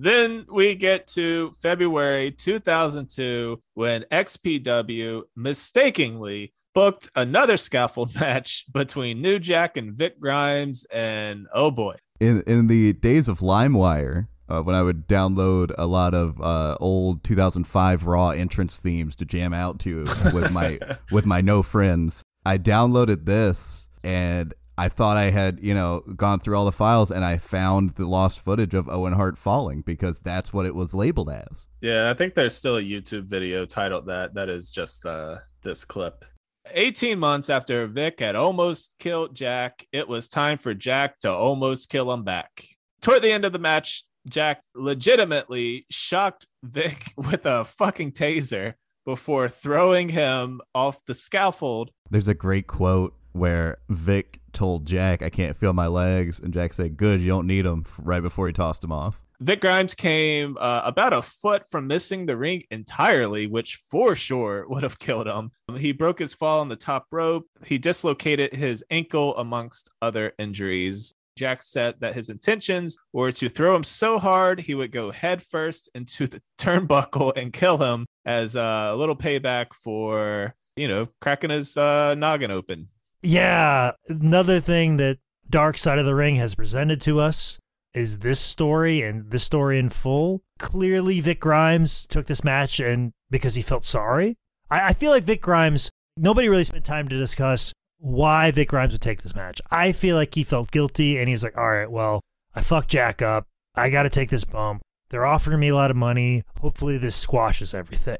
Speaker 1: Then we get to February 2002 when XPW mistakenly booked another scaffold [LAUGHS] match between New Jack and Vic Grimes, and oh boy.
Speaker 3: In in the days of LimeWire, uh, when I would download a lot of uh, old 2005 Raw entrance themes to jam out to [LAUGHS] with my with my no friends, I downloaded this and I thought I had you know gone through all the files and I found the lost footage of Owen Hart falling because that's what it was labeled as.
Speaker 1: Yeah, I think there's still a YouTube video titled that. That is just uh, this clip. 18 months after Vic had almost killed Jack, it was time for Jack to almost kill him back. Toward the end of the match, Jack legitimately shocked Vic [LAUGHS] with a fucking taser before throwing him off the scaffold.
Speaker 3: There's a great quote where Vic told Jack, "I can't feel my legs," and Jack said, "Good, you don't need them." Right before he tossed him off.
Speaker 1: Vic Grimes came uh, about a foot from missing the ring entirely, which for sure [LAUGHS] would have killed him. He broke his fall on the top rope. He dislocated his ankle, amongst other injuries. Jack said that his intentions were to throw him so hard he would go headfirst into the [LAUGHS] turnbuckle and kill him as a little payback for, you know, cracking his uh, noggin open.
Speaker 2: Yeah, another thing that Dark Side of the Ring has presented to us is this story and this story in full. Clearly, Vic Grimes took this match and because he felt sorry. I, I feel like Vic Grimes, nobody really spent time to discuss why Vic Grimes would take this match. I feel like he felt guilty and he's like, all right, well, I fucked Jack up. I got to take this bump. They're offering me a lot of money. Hopefully, this squashes everything.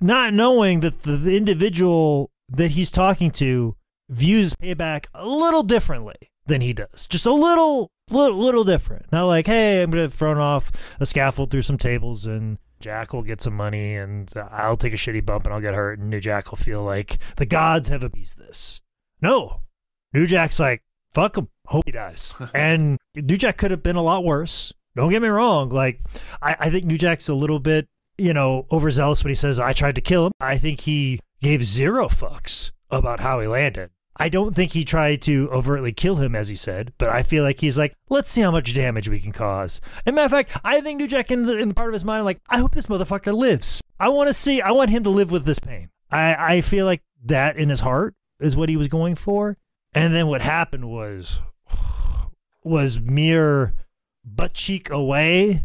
Speaker 2: Not knowing that the, the individual that he's talking to views payback a little differently than he does. Just a little, little, little different. Not like, hey, I'm to throw off a scaffold through some tables and Jack will get some money and I'll take a shitty bump and I'll get hurt and New Jack will feel like the gods have appeased this. No. New Jack's like, fuck him. Hope he dies. [LAUGHS] and New Jack could have been a lot worse. Don't get me wrong. Like, I, I think New Jack's a little bit, you know, overzealous when he says, I tried to kill him. I think he gave zero fucks about how he landed. I don't think he tried to overtly kill him, as he said, but I feel like he's like, let's see how much damage we can cause. And matter of fact, I think New Jack in the, in the part of his mind, like, I hope this motherfucker lives. I want to see, I want him to live with this pain. I, I feel like that in his heart is what he was going for. And then what happened was, [SIGHS] was mere butt cheek away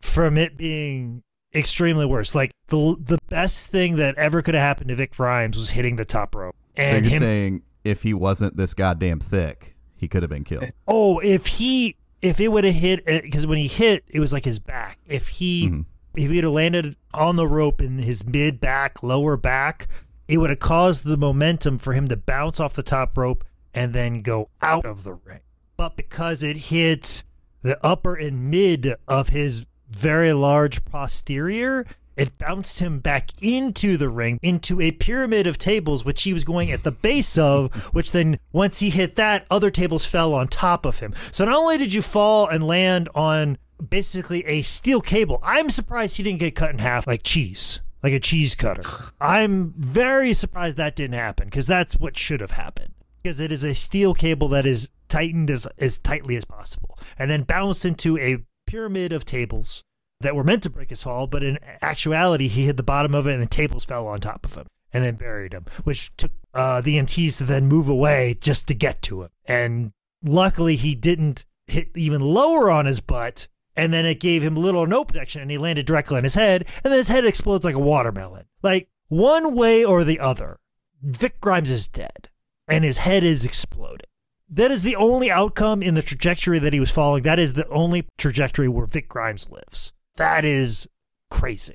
Speaker 2: from it being extremely worse. Like the the best thing that ever could have happened to Vic Grimes was hitting the top rope. And
Speaker 3: so you're
Speaker 2: him,
Speaker 3: saying if he wasn't this goddamn thick, he could have been killed.
Speaker 2: oh, if he if it would have hit because when he hit, it was like his back. If he
Speaker 3: Mhm.
Speaker 2: if he'd have landed on the rope in his mid back, lower back, it would have caused the momentum for him to bounce off the top rope and then go out of the ring. But because it hit the upper and mid of his very large posterior, it bounced him back into the ring, into a pyramid of tables, which he was going at the base of, which then, once he hit that, other tables fell on top of him. So not only did you fall and land on basically a steel cable, I'm surprised he didn't get cut in half like cheese, like a cheese cutter. I'm very surprised that didn't happen because that's what should have happened. Because it is a steel cable that is tightened as, as tightly as possible and then bounced into a pyramid of tables that were meant to break his fall, but in actuality, he hit the bottom of it and the tables fell on top of him and then buried him, which took uh, the EMTs to then move away just to get to him. And luckily, he didn't hit even lower on his butt, and then it gave him little or no protection, and he landed directly on his head, and then his head explodes like a watermelon. Like, one way or the other, Vic Grimes is dead, and his head is exploding. That is the only outcome in the trajectory that he was following. That is the only trajectory where Vic Grimes lives. That is crazy.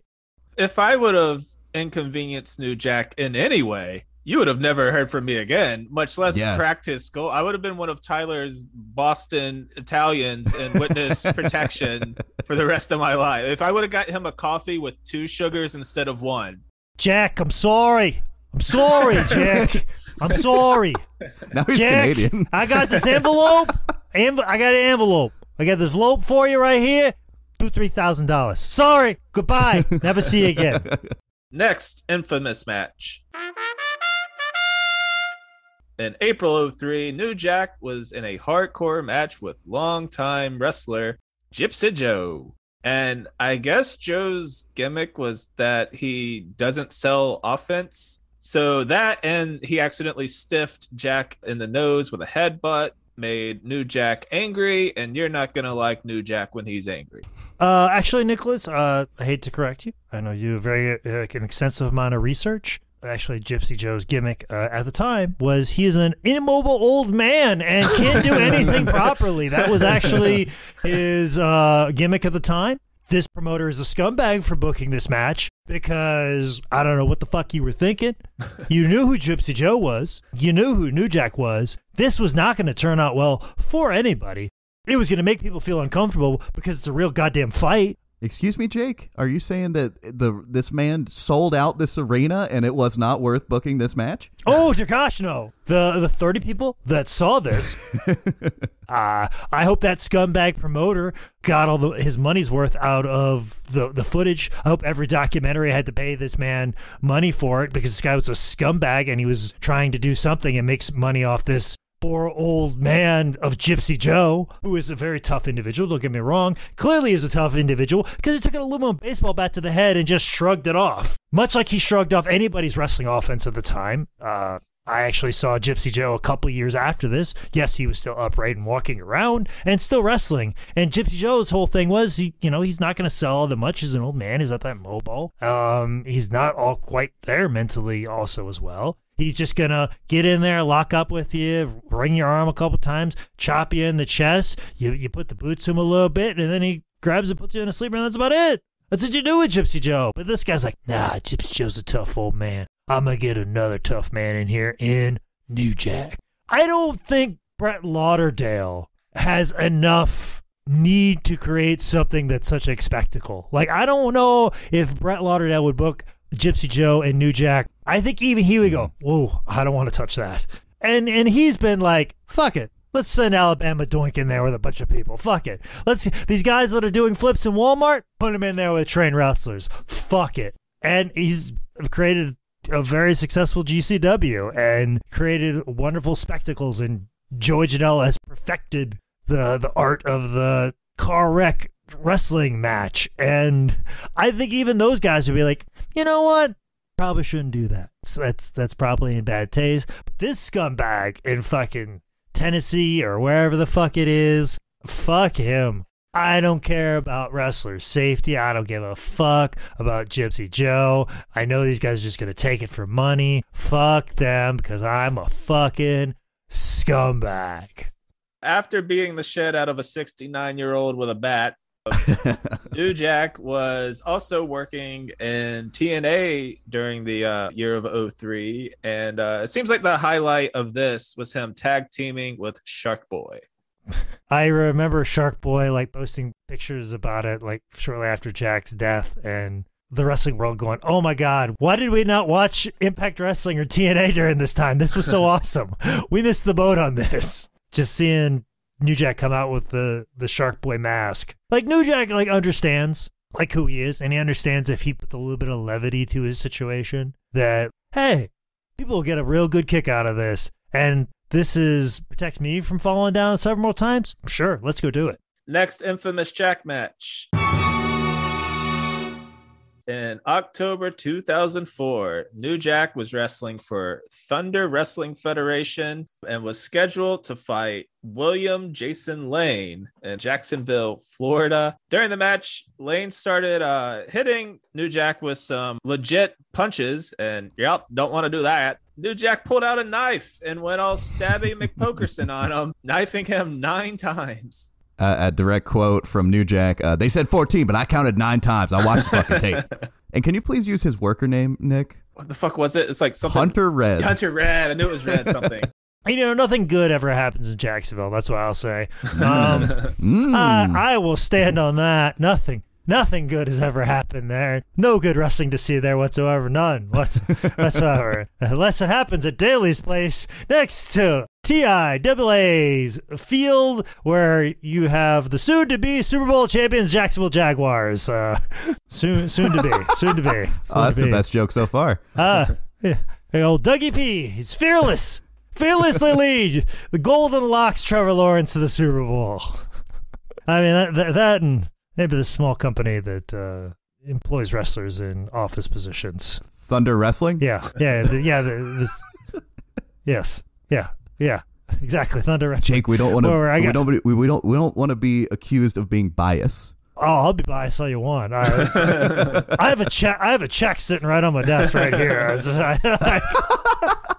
Speaker 1: If I would have inconvenienced New Jack in any way, you would have never heard from me again, much less
Speaker 3: Yeah.
Speaker 1: cracked his skull. I would have been one of Tyler's Boston Italians in witness [LAUGHS] protection for the rest of my life. If I would have got him a coffee with two sugars instead of one,
Speaker 2: Jack, I'm sorry. I'm sorry, [LAUGHS] Jack. I'm sorry.
Speaker 3: Now he's
Speaker 2: Jack,
Speaker 3: Canadian.
Speaker 2: I got this envelope. [LAUGHS] Env- I got an envelope. I got this envelope for you right here. Two, three thousand dollars. Sorry. Goodbye. [LAUGHS] Never see you again.
Speaker 1: Next infamous match. In April 03, New Jack was in a hardcore match with longtime wrestler Gypsy Joe. And I guess Joe's gimmick was that he doesn't sell offense. So that and he accidentally stiffed Jack in the nose with a headbutt, made New Jack angry, and you're not going to like New Jack when he's angry.
Speaker 2: Uh, actually, Nicholas, uh, I hate to correct you. I know you have very uh, an extensive amount of research. Actually, Gypsy Joe's gimmick uh, at the time was he is an immobile old man and can't do anything [LAUGHS] properly. That was actually [LAUGHS] his uh, gimmick at the time. This promoter is a scumbag for booking this match because I don't know what the fuck you were thinking. You [LAUGHS] knew who Gypsy Joe was. You knew who New Jack was. This was not going to turn out well for anybody. It was going to make people feel uncomfortable because it's a real goddamn fight.
Speaker 3: Excuse me, Jake. Are you saying that the this man sold out this arena and it was not worth booking this match? [LAUGHS]
Speaker 2: Oh, dear gosh, no. The the 30 people that saw this, [LAUGHS] uh, I hope that scumbag promoter got all the, his money's worth out of the, the footage. I hope every documentary had to pay this man money for it because this guy was a scumbag and he was trying to do something and makes money off this poor old man of Gypsy Joe, who is a very tough individual. Don't get me wrong. Clearly is a tough individual because he took an aluminum baseball bat to the head and just shrugged it off. Much like he shrugged off anybody's wrestling offense at the time. Uh, I actually saw Gypsy Joe a couple years after this. Yes, he was still upright and walking around and still wrestling. And Gypsy Joe's whole thing was, he, you know, he's not going to sell that much. He's an old man. He's not that mobile. Um, he's not all quite there mentally, also as well. He's just gonna get in there, lock up with you, wring your arm a couple times, chop you in the chest. You you put the boots to him a little bit, and then he grabs and puts you in a sleeper, and that's about it. That's what you do with Gypsy Joe. But this guy's like, nah, Gypsy Joe's a tough old man. I'm gonna get another tough man in here in New Jack. I don't think Brett Lauderdale has enough need to create something that's such a spectacle. Like I don't know if Brett Lauderdale would book Gypsy Joe and New Jack. I think even he would go, mm. "Whoa, I don't want to touch that." And and he's been like, "Fuck it." Let's send Alabama Doink in there with a bunch of people. Fuck it. Let's these guys that are doing flips in Walmart, put them in there with trained wrestlers. Fuck it. And he's created a very successful GCW and created wonderful spectacles. And Joey Janela has perfected the the art of the car wreck wrestling match. And I think even those guys would be like, you know what? Probably shouldn't do that. So that's that's probably in bad taste. But this scumbag in fucking Tennessee or wherever the fuck it is, fuck him. I don't care about wrestlers' safety. I don't give a fuck about Gypsy Joe. I know these guys are just going to take it for money. Fuck them because I'm a fucking scumbag.
Speaker 1: After beating the shit out of a 69 year old with a bat, New Jack was also working in TNA during the uh, year of 03. And uh, it seems like the highlight of this was him tag teaming with Shark Boy. [LAUGHS]
Speaker 2: I remember Shark Boy like posting pictures about it like shortly after Jack's death and the wrestling world going, "Oh my god, why did we not watch Impact Wrestling or TNA during this time? This was so [LAUGHS] awesome. We missed the boat on this." Just seeing New Jack come out with the the Shark Boy mask. Like New Jack like understands like who he is and he understands if he puts a little bit of levity to his situation that hey, people will get a real good kick out of this. And this is protects me from falling down several times. Sure, let's go do it.
Speaker 1: Next infamous Jack match. In October 2004, New Jack was wrestling for Thunder Wrestling Federation and was scheduled to fight William Jason Lane in Jacksonville, Florida. During the match, Lane started uh, hitting New Jack with some legit punches, and yep, don't want to do that. New Jack pulled out a knife and went all stabby McPokerson on him, knifing him nine [LAUGHS] times.
Speaker 3: Uh, a direct quote from New Jack. Uh, they said 14, but I counted nine times. I watched the fucking [LAUGHS] tape. And can you please use his worker name, Nick?
Speaker 1: What the fuck was it? It's like something.
Speaker 3: Hunter Red.
Speaker 1: Hunter Red. I knew it was Red something. [LAUGHS]
Speaker 2: You know, nothing good ever happens in Jacksonville. That's what I'll say. Um,
Speaker 3: Mm.
Speaker 2: I, I will stand on that. Nothing. Nothing good has ever happened there. No good wrestling to see there whatsoever. None [LAUGHS] whatsoever. Unless it happens at Daily's place next to TIAA's field where you have the soon to be Super Bowl champions Jacksonville Jaguars. Uh, soon soon to be. [LAUGHS] Soon to be.
Speaker 3: oh, that's the
Speaker 2: be.
Speaker 3: best joke so far. [LAUGHS]
Speaker 2: Yeah. Hey, old Dougie P. He's fearless. Fearlessly lead the Golden Locks Trevor Lawrence to the Super Bowl. I mean, that, that, that and maybe this small company that uh, employs wrestlers in office positions.
Speaker 3: Thunder Wrestling?
Speaker 2: Yeah, yeah, the, yeah. The, this, [LAUGHS] yes, yeah, yeah. Exactly. Thunder Wrestling.
Speaker 3: Jake, we don't want to. We don't. We, we don't. We don't want to be accused of being biased.
Speaker 2: Oh, I'll be biased all you want. I, I have a [LAUGHS] check. I have a check sitting right on my desk right here. [LAUGHS] I,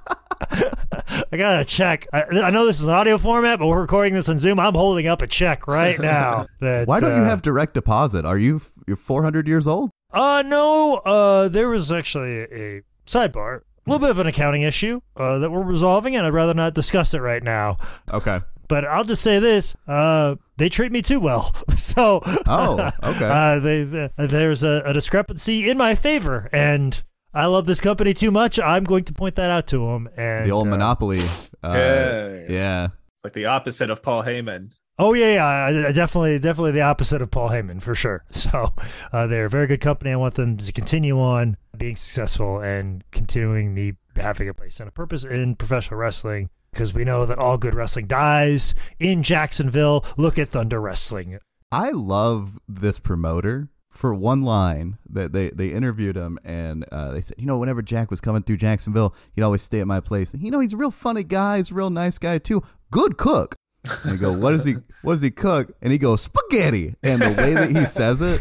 Speaker 2: got a check. I, I know this is an audio format, but we're recording this on Zoom. I'm holding up a check right now. [LAUGHS] That,
Speaker 3: Why don't you
Speaker 2: uh,
Speaker 3: have direct deposit? Are you you're 400 years old?
Speaker 2: Uh, no. Uh, there was actually a, a sidebar, a little bit of an accounting issue uh, that we're resolving, and I'd rather not discuss it right now.
Speaker 3: Okay.
Speaker 2: But I'll just say this: uh, they treat me too well. [LAUGHS] so,
Speaker 3: Oh, [LAUGHS] okay.
Speaker 2: uh, they, the there's a, a discrepancy in my favor, and I love this company too much. I'm going to point that out to them. And
Speaker 3: the old
Speaker 2: uh,
Speaker 3: monopoly. Uh,
Speaker 1: Yeah.
Speaker 3: yeah.
Speaker 1: It's like the opposite of Paul Heyman.
Speaker 2: Oh yeah, yeah, I- I definitely, definitely the opposite of Paul Heyman for sure. [LAUGHS] So uh, they're a very good company. I want them to continue on being successful and continuing me having a place and a purpose in professional wrestling because we know that all good wrestling dies in Jacksonville. Look at Thunder Wrestling.
Speaker 3: I love this promoter for one line that they, they interviewed him and uh, they said, you know, whenever Jack was coming through Jacksonville, he'd always stay at my place. And, you know, he's a real funny guy. He's a real nice guy too. Good cook. And they go, what does he what does he cook? And he goes, spaghetti. And the way that he says it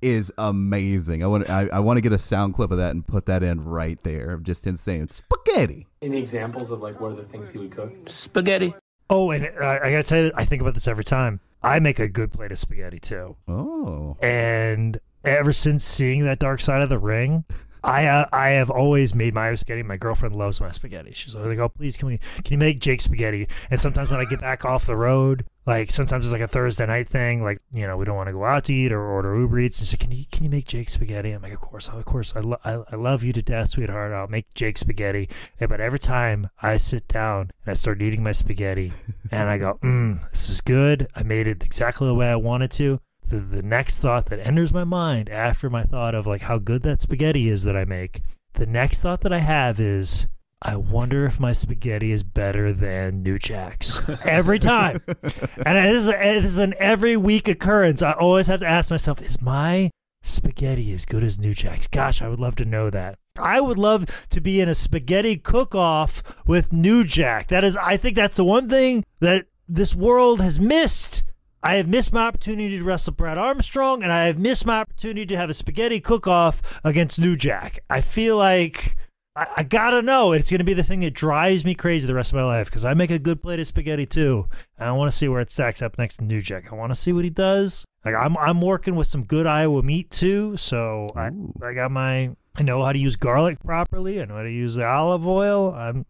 Speaker 3: is amazing. I want I, I want to get a sound clip of that and put that in right there of just him saying spaghetti.
Speaker 7: Any examples of like what are the things he would cook?
Speaker 8: Spaghetti.
Speaker 2: Oh, and I, I gotta tell you, I think about this every time. I make a good plate of spaghetti too,
Speaker 3: Oh.
Speaker 2: and ever since seeing that Dark Side of the Ring, I uh, I have always made my spaghetti. My girlfriend loves my spaghetti. She's always like, "Oh, please, can we can you make Jake spaghetti?" And sometimes when I get back off the road, like sometimes it's like a Thursday night thing, like you know we don't want to go out to eat or order Uber Eats. And she's like, "Can you can you make Jake spaghetti?" I'm like, "Of course, of course. I, lo- I I love you to death, sweetheart. I'll make Jake spaghetti." Yeah, but every time I sit down and I start eating my spaghetti, [LAUGHS] and I go, "Mmm, this is good. I made it exactly the way I wanted to." The, the next thought that enters my mind after my thought of like how good that spaghetti is that I make, the next thought that I have is, I wonder if my spaghetti is better than New Jack's every time. [LAUGHS] and it is, it is an every week occurrence. I always have to ask myself, is my spaghetti as good as New Jack's? Gosh, I would love to know that. I would love to be in a spaghetti cook off with New Jack. That is, I think that's the one thing that this world has missed. I have missed my opportunity to wrestle Brad Armstrong, and I have missed my opportunity to have a spaghetti cook off against New Jack. I feel like I, I gotta know. It's gonna be the thing that drives me crazy the rest of my life because I make a good plate of spaghetti too. And I want to see where it stacks up next to New Jack. I want to see what he does. Like I'm, I'm working with some good Iowa meat too, so I, I got my, I know how to use garlic properly. I know how to use the olive oil. I'm,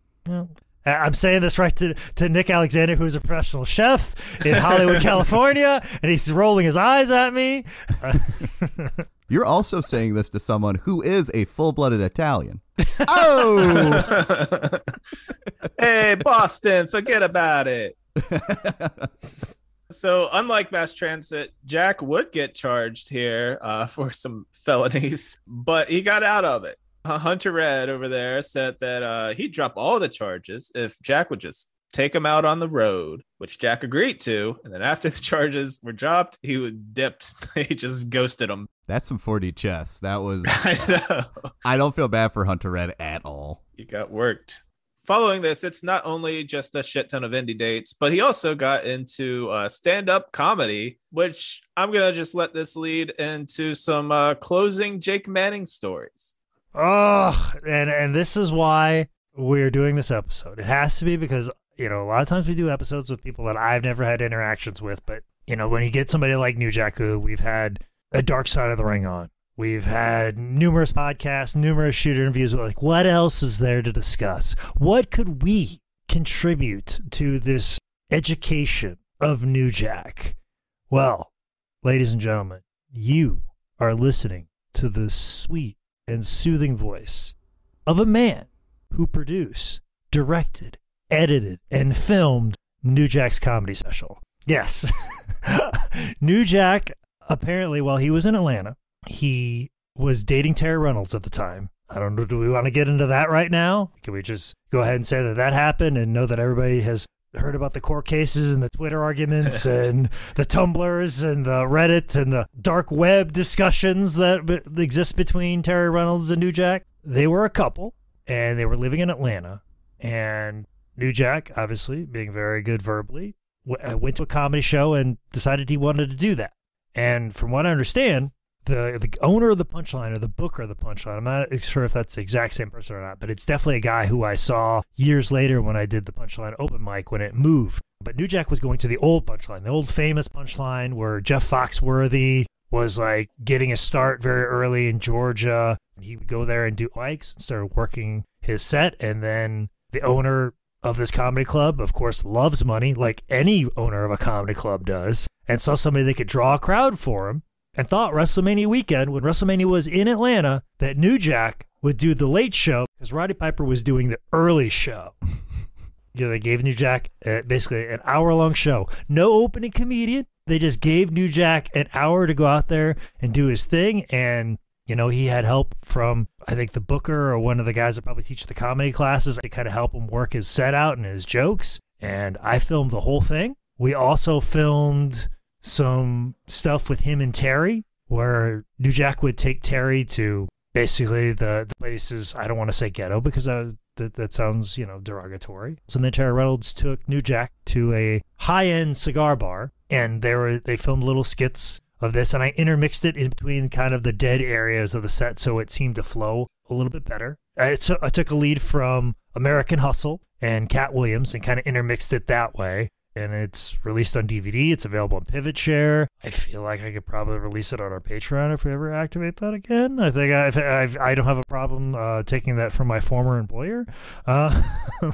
Speaker 2: I'm saying this right to, to Nick Alexander, who's a professional chef in Hollywood, [LAUGHS] California, and he's rolling his eyes at me. [LAUGHS]
Speaker 3: You're also saying this to someone who is a full-blooded Italian. oh. [LAUGHS]
Speaker 1: hey, Boston, forget about it. [LAUGHS] So, unlike Mass Transit, Jack would get charged here uh, for some felonies, but he got out of it. Hunter Red over there said that uh, he'd drop all the charges if Jack would just take him out on the road, which Jack agreed to. And then after the [LAUGHS] charges were dropped, he would dipped. he just ghosted him.
Speaker 3: That's some 4D chess. That was [LAUGHS]
Speaker 1: I know.
Speaker 3: I don't feel bad for Hunter Red at all.
Speaker 1: he got worked. Following this, it's not only just a shit ton of indie dates, but he also got into uh, stand up comedy, which I'm going to just let this lead into some uh, closing Jake Manning stories.
Speaker 2: Oh, and and this is why we're doing this episode. It has to be because you know a lot of times we do episodes with people that I've never had interactions with, but you know when you get somebody like New Jack, who we've had a Dark Side of the Ring on, we've had numerous podcasts, numerous shoot interviews. Like, what else is there to discuss? What could we contribute to this education of New Jack? Well, ladies and gentlemen, you are listening to the sweet and soothing voice of a man who produced, directed, edited, and filmed New Jack's comedy special. Yes. [LAUGHS] New Jack, apparently, while he was in Atlanta, he was dating Terry Reynolds at the time. I don't know. Do we want to get into that right now? Can we just go ahead and say that that happened and know that everybody has heard about the court cases and the Twitter arguments [LAUGHS] and the Tumblrs and the Reddit and the dark web discussions that b- exist between Terry Reynolds and New Jack? They were a couple and they were living in Atlanta. And New Jack, obviously being very good verbally, w- uh, went to a comedy show and decided he wanted to do that. And from what I understand, the the owner of the punchline or the booker of the punchline, I'm not sure if that's the exact same person or not, but it's definitely a guy who I saw years later when I did the punchline open mic when it moved. But New Jack was going to the old punchline, the old famous punchline where Jeff Foxworthy was like getting a start very early in Georgia. He would go there and do mics and started working his set. And then the owner of this comedy club, of course, loves money like any owner of a comedy club does, and saw somebody that could draw a crowd for him and thought WrestleMania weekend, when WrestleMania was in Atlanta, that New Jack would do the late show because Roddy Piper was doing the early show. [LAUGHS] you know, they gave New Jack uh, basically an hour long show. No opening comedian. They just gave New Jack an hour to go out there and do his thing. And, you know, he had help from, I think, the booker or one of the guys that probably teach the comedy classes to kind of help him work his set out and his jokes. And I filmed the whole thing. We also filmed some stuff with him and Terry where New Jack would take Terry to basically the, the places I don't want to say ghetto because that that sounds you know derogatory. So then Terry Reynolds took New Jack to a high end cigar bar, and they were they filmed little skits of this, and I intermixed it in between kind of the dead areas of the set, so it seemed to flow a little bit better. I, so I took a lead from American Hustle and Katt Williams and kind of intermixed it that way and it's released on DVD. It's available on Pivot Share. I feel like I could probably release it on our Patreon if we ever activate that again. I think I I've, I do not have a problem uh, taking that from my former employer, uh,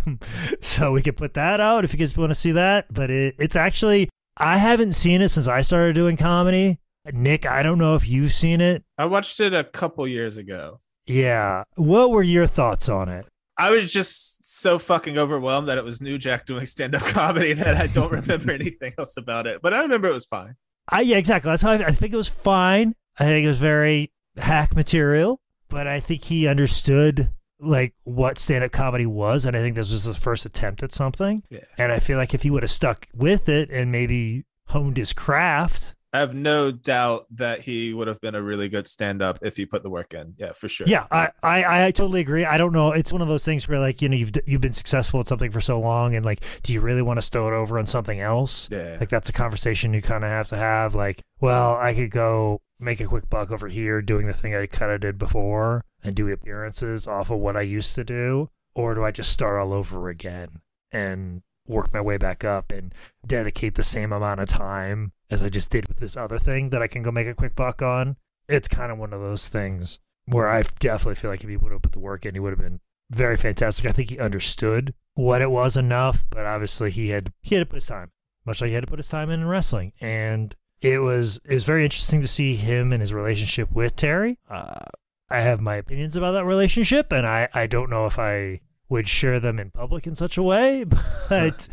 Speaker 2: [LAUGHS] so we could put that out if you guys want to see that. But it, it's actually I haven't seen it since I started doing comedy. Nick, I don't know if you've seen it.
Speaker 1: I watched it a couple years ago.
Speaker 2: Yeah. What were your thoughts on it?
Speaker 1: I was just so fucking overwhelmed that it was New Jack doing stand up [LAUGHS] comedy that I don't remember [LAUGHS] anything else about it. But I remember it was fine.
Speaker 2: I, yeah, exactly. That's how I, I think it was fine. I think it was very hack material, but I think he understood like what stand up comedy was. And I think this was his first attempt at something.
Speaker 1: Yeah.
Speaker 2: And I feel like if he would have stuck with it and maybe honed his craft,
Speaker 1: I have no doubt that he would have been a really good stand up if he put the work in. Yeah, for sure.
Speaker 2: Yeah, I, I, I totally agree. I don't know. It's one of those things where like, you know, you've you've been successful at something for so long and like do you really want to stow it over on something else?
Speaker 1: Yeah.
Speaker 2: Like that's a conversation you kind of have to have like, well, I could go make a quick buck over here doing the thing I kind of did before and do appearances off of what I used to do or do I just start all over again and work my way back up and dedicate the same amount of time as I just did with this other thing that I can go make a quick buck on. It's kind of one of those things where I definitely feel like if he would have put the work in, he would have been very fantastic. I think he understood what it was enough, but obviously he had he had to put his time, much like he had to put his time in in wrestling. And it was it was very interesting to see him and his relationship with Terry. Uh, I have my opinions about that relationship, and I I don't know if I would share them in public in such a way, [LAUGHS] but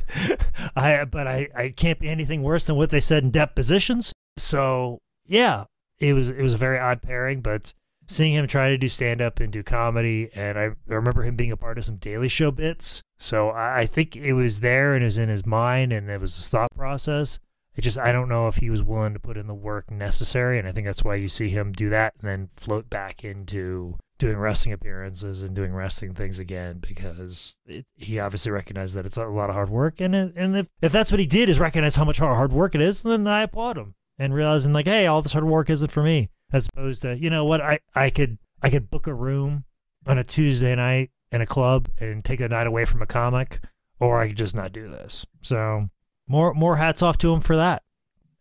Speaker 2: I but I, I can't be anything worse than what they said in depositions. So yeah, it was it was a very odd pairing, but seeing him try to do stand up and do comedy, and I, remember him being a part of some Daily Show bits. So I, I think it was there and it was in his mind and it was his thought process. It just I don't know if he was willing to put in the work necessary, and I think that's why you see him do that and then float back into doing wrestling appearances and doing wrestling things again because it, he obviously recognized that it's a lot of hard work. And it, and if, if that's what he did is recognize how much hard work it is then I applaud him and realizing like hey all this hard work isn't for me. As opposed to you know what I I could I could book a room on a Tuesday night in a club and take a night away from a comic or I could just not do this. So more more hats off to him for that.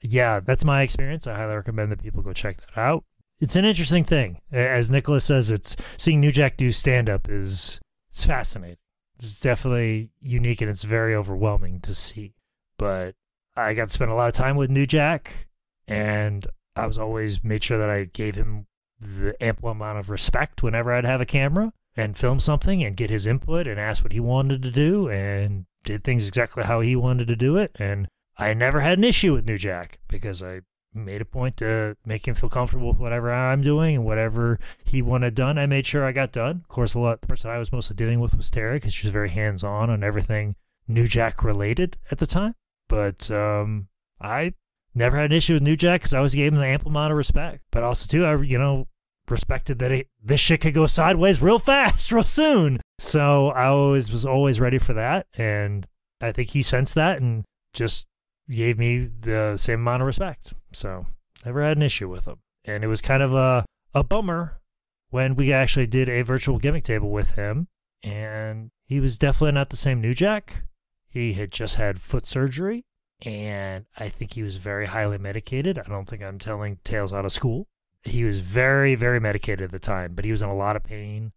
Speaker 2: Yeah that's my experience. I highly recommend that people go check that out it's an interesting thing. As Nicholas says, it's seeing New Jack do stand up is it's fascinating. It's definitely unique and it's very overwhelming to see. But I got to spend a lot of time with New Jack and I was always made sure that I gave him the ample amount of respect whenever I'd have a camera and film something and get his input and ask what he wanted to do and did things exactly how he wanted to do it. And I never had an issue with New Jack because I made a point to make him feel comfortable with whatever I'm doing and whatever he wanted done. I made sure I got done. Of course, a lot the person I was mostly dealing with was Terry because she was very hands on on everything New Jack related at the time. But um, I never had an issue with New Jack because I always gave him the ample amount of respect. But also too, I you know respected that it, this shit could go sideways real [LAUGHS] fast, real soon. So I always was always ready for that, and I think he sensed that and just gave me the same amount of respect. So never had an issue with him. And it was kind of a, a bummer when we actually did a virtual gimmick table with him. And he was definitely not the same New Jack. He had just had foot surgery. And I think he was very highly medicated. I don't think I'm telling tales out of school. He was very, very medicated at the time, but he was in a lot of pain.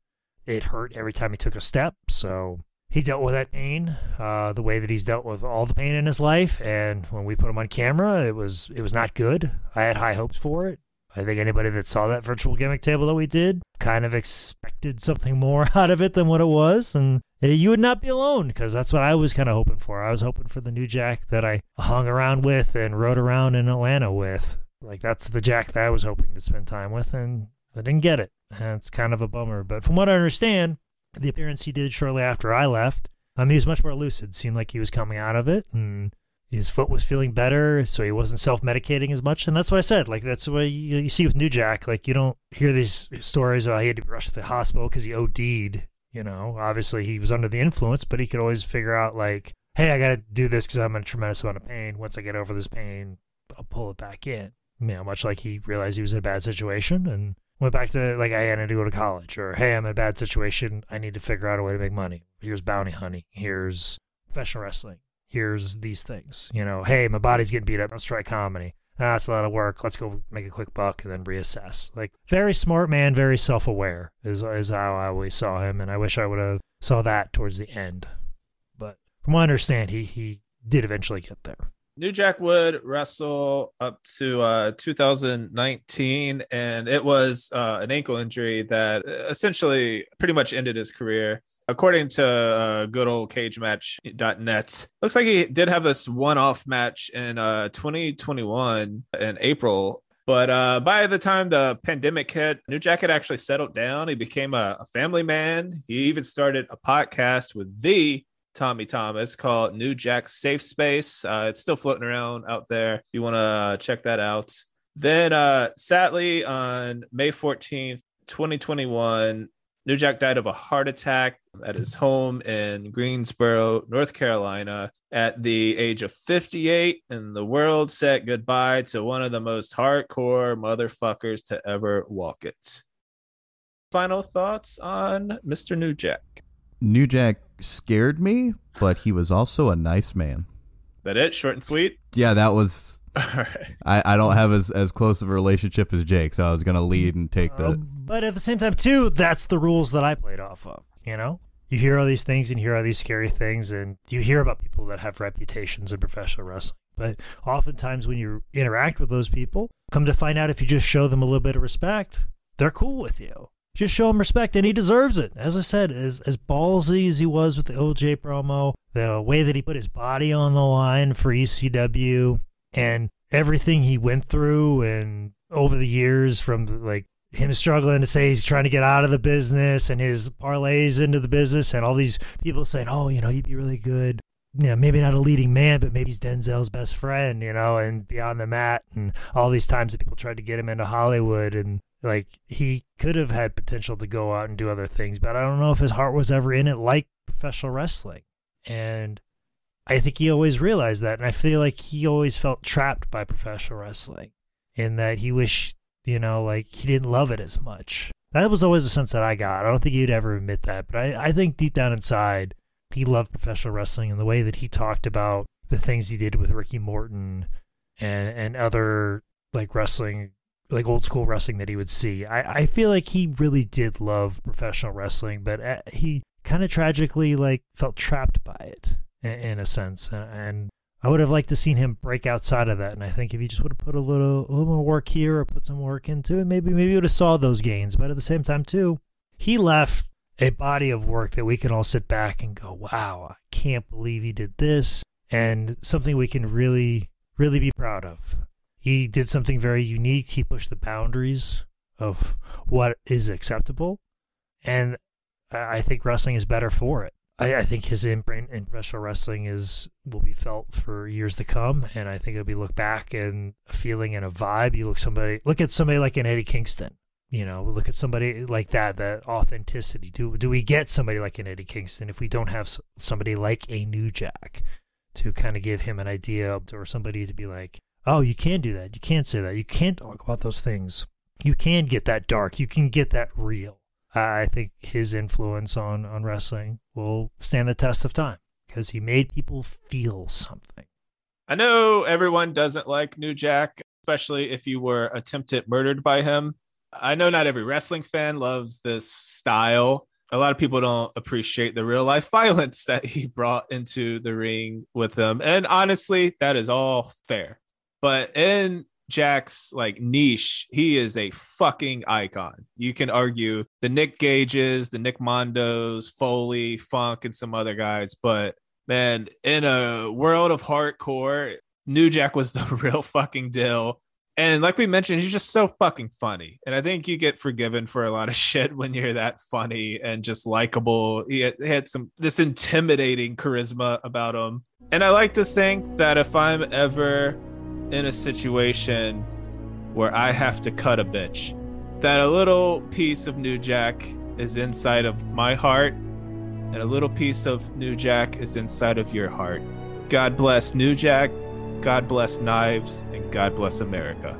Speaker 2: It hurt every time he took a step. So he dealt with that pain uh, the way that he's dealt with all the pain in his life. And when we put him on camera, it was it was not good. I had high hopes for it. I think anybody that saw that virtual gimmick table that we did kind of expected something more [LAUGHS] out of it than what it was. And you would not be alone because that's what I was kind of hoping for. I was hoping for the new Jack that I hung around with and rode around in Atlanta with. Like that's the Jack that I was hoping to spend time with, and I didn't get it. And it's kind of a bummer. But from what I understand, the appearance he did shortly after I left, um, he was much more lucid. Seemed like he was coming out of it, and his foot was feeling better, so he wasn't self medicating as much. And that's what I said. Like that's what you, you see with New Jack. Like you don't hear these stories. Oh, he had to be rushed to the hospital because he OD'd. You know, obviously he was under the influence, but he could always figure out like, hey, I got to do this because I'm in a tremendous amount of pain. Once I get over this pain, I'll pull it back in. You know, much like he realized he was in a bad situation and went back to like I had to go to college, or hey, I'm in a bad situation. I need to figure out a way to make money. Here's bounty hunting. Here's professional wrestling. Here's these things. You know, hey, my body's getting beat up. Let's try comedy. Ah, it's a lot of work. Let's go make a quick buck and then reassess. Like very smart man, very self aware is is how I always saw him, and I wish I would have saw that towards the end. But from what I understand, he he did eventually get there.
Speaker 1: New Jack would wrestle up to uh, 2019, and it was uh, an ankle injury that essentially pretty much ended his career. According to uh, good old cagematch.net, looks like he did have this one off match in uh, 2021 in April. But uh, by the time the pandemic hit, New Jack had actually settled down. He became a, a family man. He even started a podcast with the Tommy Thomas called New Jack Safe Space. Uh, it's still floating around out there. If you want to check that out. Then, uh, sadly, on May 14th, 2021, New Jack died of a heart attack at his home in Greensboro, North Carolina, at the age of 58. And the world said goodbye to one of the most hardcore motherfuckers to ever walk it. Final thoughts on Mr. New Jack?
Speaker 3: New Jack scared me, but he was also a nice man.
Speaker 1: That it? Short and sweet?
Speaker 3: Yeah, that was. [LAUGHS]
Speaker 1: All right.
Speaker 3: I, I don't have as, as close of a relationship as Jake, so I was gonna lead and take the.
Speaker 2: Uh, but at the same time, too, that's the rules that I played off of. You know, you hear all these things and you hear all these scary things, and you hear about people that have reputations in professional wrestling. But oftentimes, when you interact with those people, come to find out if you just show them a little bit of respect, they're cool with you. Just show him respect, and he deserves it. As I said, as as ballsy as he was with the OJ promo, the way that he put his body on the line for ECW, and everything he went through, and over the years from like him struggling to say he's trying to get out of the business and his parlays into the business, and all these people saying, "Oh, you know, you'd be really good." Yeah, maybe not a leading man, but maybe he's Denzel's best friend, you know, and beyond the mat, and all these times that people tried to get him into Hollywood, and like he could have had potential to go out and do other things, but I don't know if his heart was ever in it like professional wrestling. And I think he always realized that. And I feel like he always felt trapped by professional wrestling in that he wished, you know, like he didn't love it as much. That was always the sense that I got. I don't think he'd ever admit that, but I, I think deep down inside, he loved professional wrestling and the way that he talked about the things he did with Ricky Morton and, and other like wrestling like old school wrestling that he would see. I, I feel like he really did love professional wrestling, but uh, he kind of tragically like felt trapped by it in, in a sense, and, and, I would have liked to seen him break outside of that. And I think if he just would have put a little a little more work here or put some work into it, maybe maybe would have saw those gains. But at the same time, too, he left a body of work that we can all sit back and go, "Wow, I can't believe he did this," and something we can really really be proud of he did something very unique. He pushed the boundaries of what is acceptable, and I think wrestling is better for it. I, I think his imprint in professional wrestling is will be felt for years to come, and I think it'll be looked back and a feeling and a vibe. You look somebody look at somebody like an Eddie Kingston. You know, look at somebody like that. That authenticity. Do do we get somebody like an Eddie Kingston if we don't have somebody like a New Jack to kind of give him an idea or somebody to be like, oh, you can do that. You can't say that. You can't talk about those things. You can get that dark. You can get that real. I think his influence on, on wrestling will stand the test of time because he made people feel something.
Speaker 1: I know everyone doesn't like New Jack, especially if you were attempted murdered by him. I know not every wrestling fan loves this style. A lot of people don't appreciate the real life [LAUGHS] violence that he brought into the ring with them. And honestly, that is all fair. But in Jack's like niche, he is a fucking icon. You can argue the Nick Gages, the Nick Mondos, Foley, Funk, and some other guys, but man, in a world of hardcore, New Jack was [LAUGHS] the real fucking deal. And like we mentioned, he's just so fucking funny. And I think you get forgiven for a lot of [LAUGHS] shit when you're that funny and just likable. He had, he had some this intimidating charisma about him. And I like to think that if I'm ever in a situation where I have to cut a bitch, that a little piece of New Jack is inside of my heart, and a little piece of New Jack is inside of your heart. God bless New Jack, God bless Knives, and God bless America.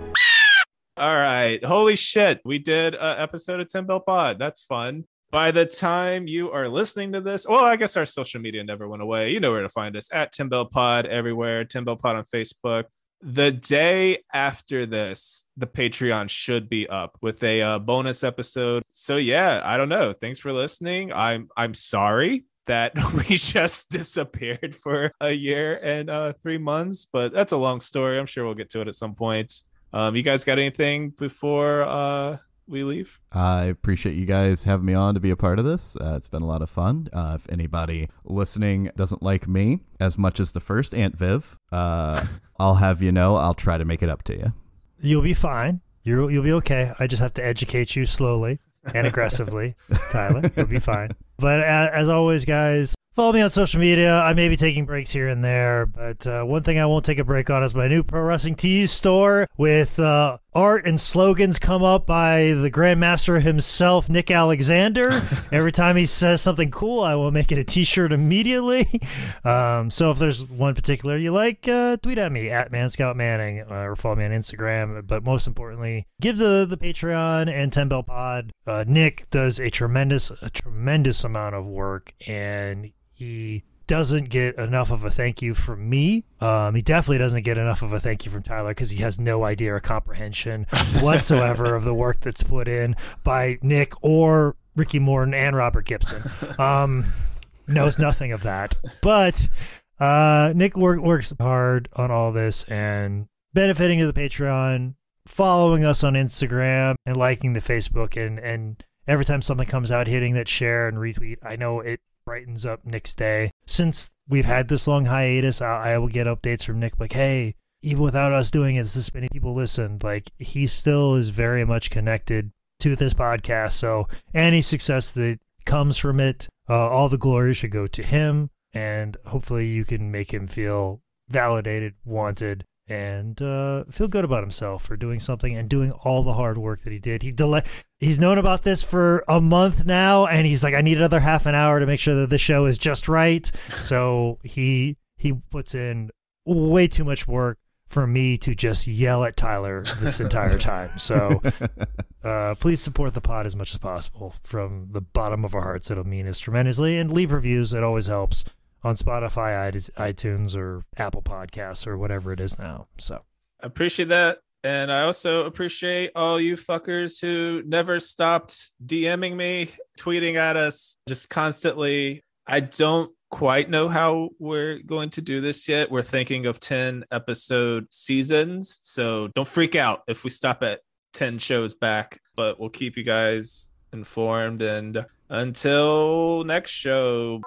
Speaker 1: All right. Holy shit. We did an episode of Ten Bell Pod. That's fun. By the time you are listening to this, well, I guess our social media never went away. You know where to find us at Ten Bell Pod everywhere, Ten Bell Pod on Facebook. The day after this, the Patreon should be up with a uh, bonus episode. So yeah, I don't know. Thanks for listening. I'm I'm sorry that [LAUGHS] we just disappeared for a year and uh, three months, but that's a long story. I'm sure we'll get to it at some point. Um, you guys got anything before uh, we leave?
Speaker 3: I appreciate you guys having me on to be a part of this. Uh, it's been a lot of fun. Uh, if anybody listening doesn't like me as much as the first Aunt Viv, uh, I'll have you know I'll try to make it up to you.
Speaker 2: You'll be fine. You'll you'll be okay. I just have to educate you slowly and aggressively, [LAUGHS] Tyler. You'll be fine. But uh, as always, guys, follow me on social media. I may be taking breaks here and there, but uh, one thing I won't take a break on is my new Pro Wrestling Tees store with uh, art and slogans come up by the Grandmaster himself, Nick Alexander. [LAUGHS] Every time he says something cool, I will make it a T-shirt immediately. [LAUGHS] Um, so if there's one particular you like, uh, tweet at me at Manscout Manning uh, or follow me on Instagram. But most importantly, give the the Patreon and Ten Bell Pod. Uh, Nick does a tremendous a tremendous amount of work, and he doesn't get enough of a thank you from me. Um, he definitely doesn't get enough of a thank you from Tyler because he has no idea or comprehension [LAUGHS] whatsoever of the work that's put in by Nick or Ricky Morton and Robert Gibson. Um, knows nothing of that. But uh, Nick work, works hard on all this and benefiting to the Patreon, following us on Instagram, and liking the Facebook. And, and every time something comes out, hitting that share and retweet, I know it brightens up Nick's day. Since we've had this long hiatus, I, I will get updates from Nick like, hey, even without us doing it, this many people listened. Like he still is very much connected to this podcast. So any success that comes from it, uh, all the glory should go to him. And hopefully you can make him feel validated, wanted, and uh, feel good about himself for doing something and doing all the hard work that he did. He delay. He's known about this for a month now, and he's like, I need another half an hour to make sure that the show is just right. [LAUGHS] So he he puts in way too much work for me to just yell at Tyler this entire time. So [LAUGHS] uh, please support the pod as much as possible from the bottom of our hearts. It'll mean us tremendously, and leave reviews. It always helps on Spotify, iTunes, or Apple Podcasts, or whatever it is now. So
Speaker 9: I appreciate that. And I also appreciate all you fuckers who never stopped DMing me, tweeting at us just constantly. I don't quite know how we're going to do this yet. We're thinking of 10 episode seasons. So don't freak out if we stop at 10 shows back, but we'll keep you guys informed. And until next show.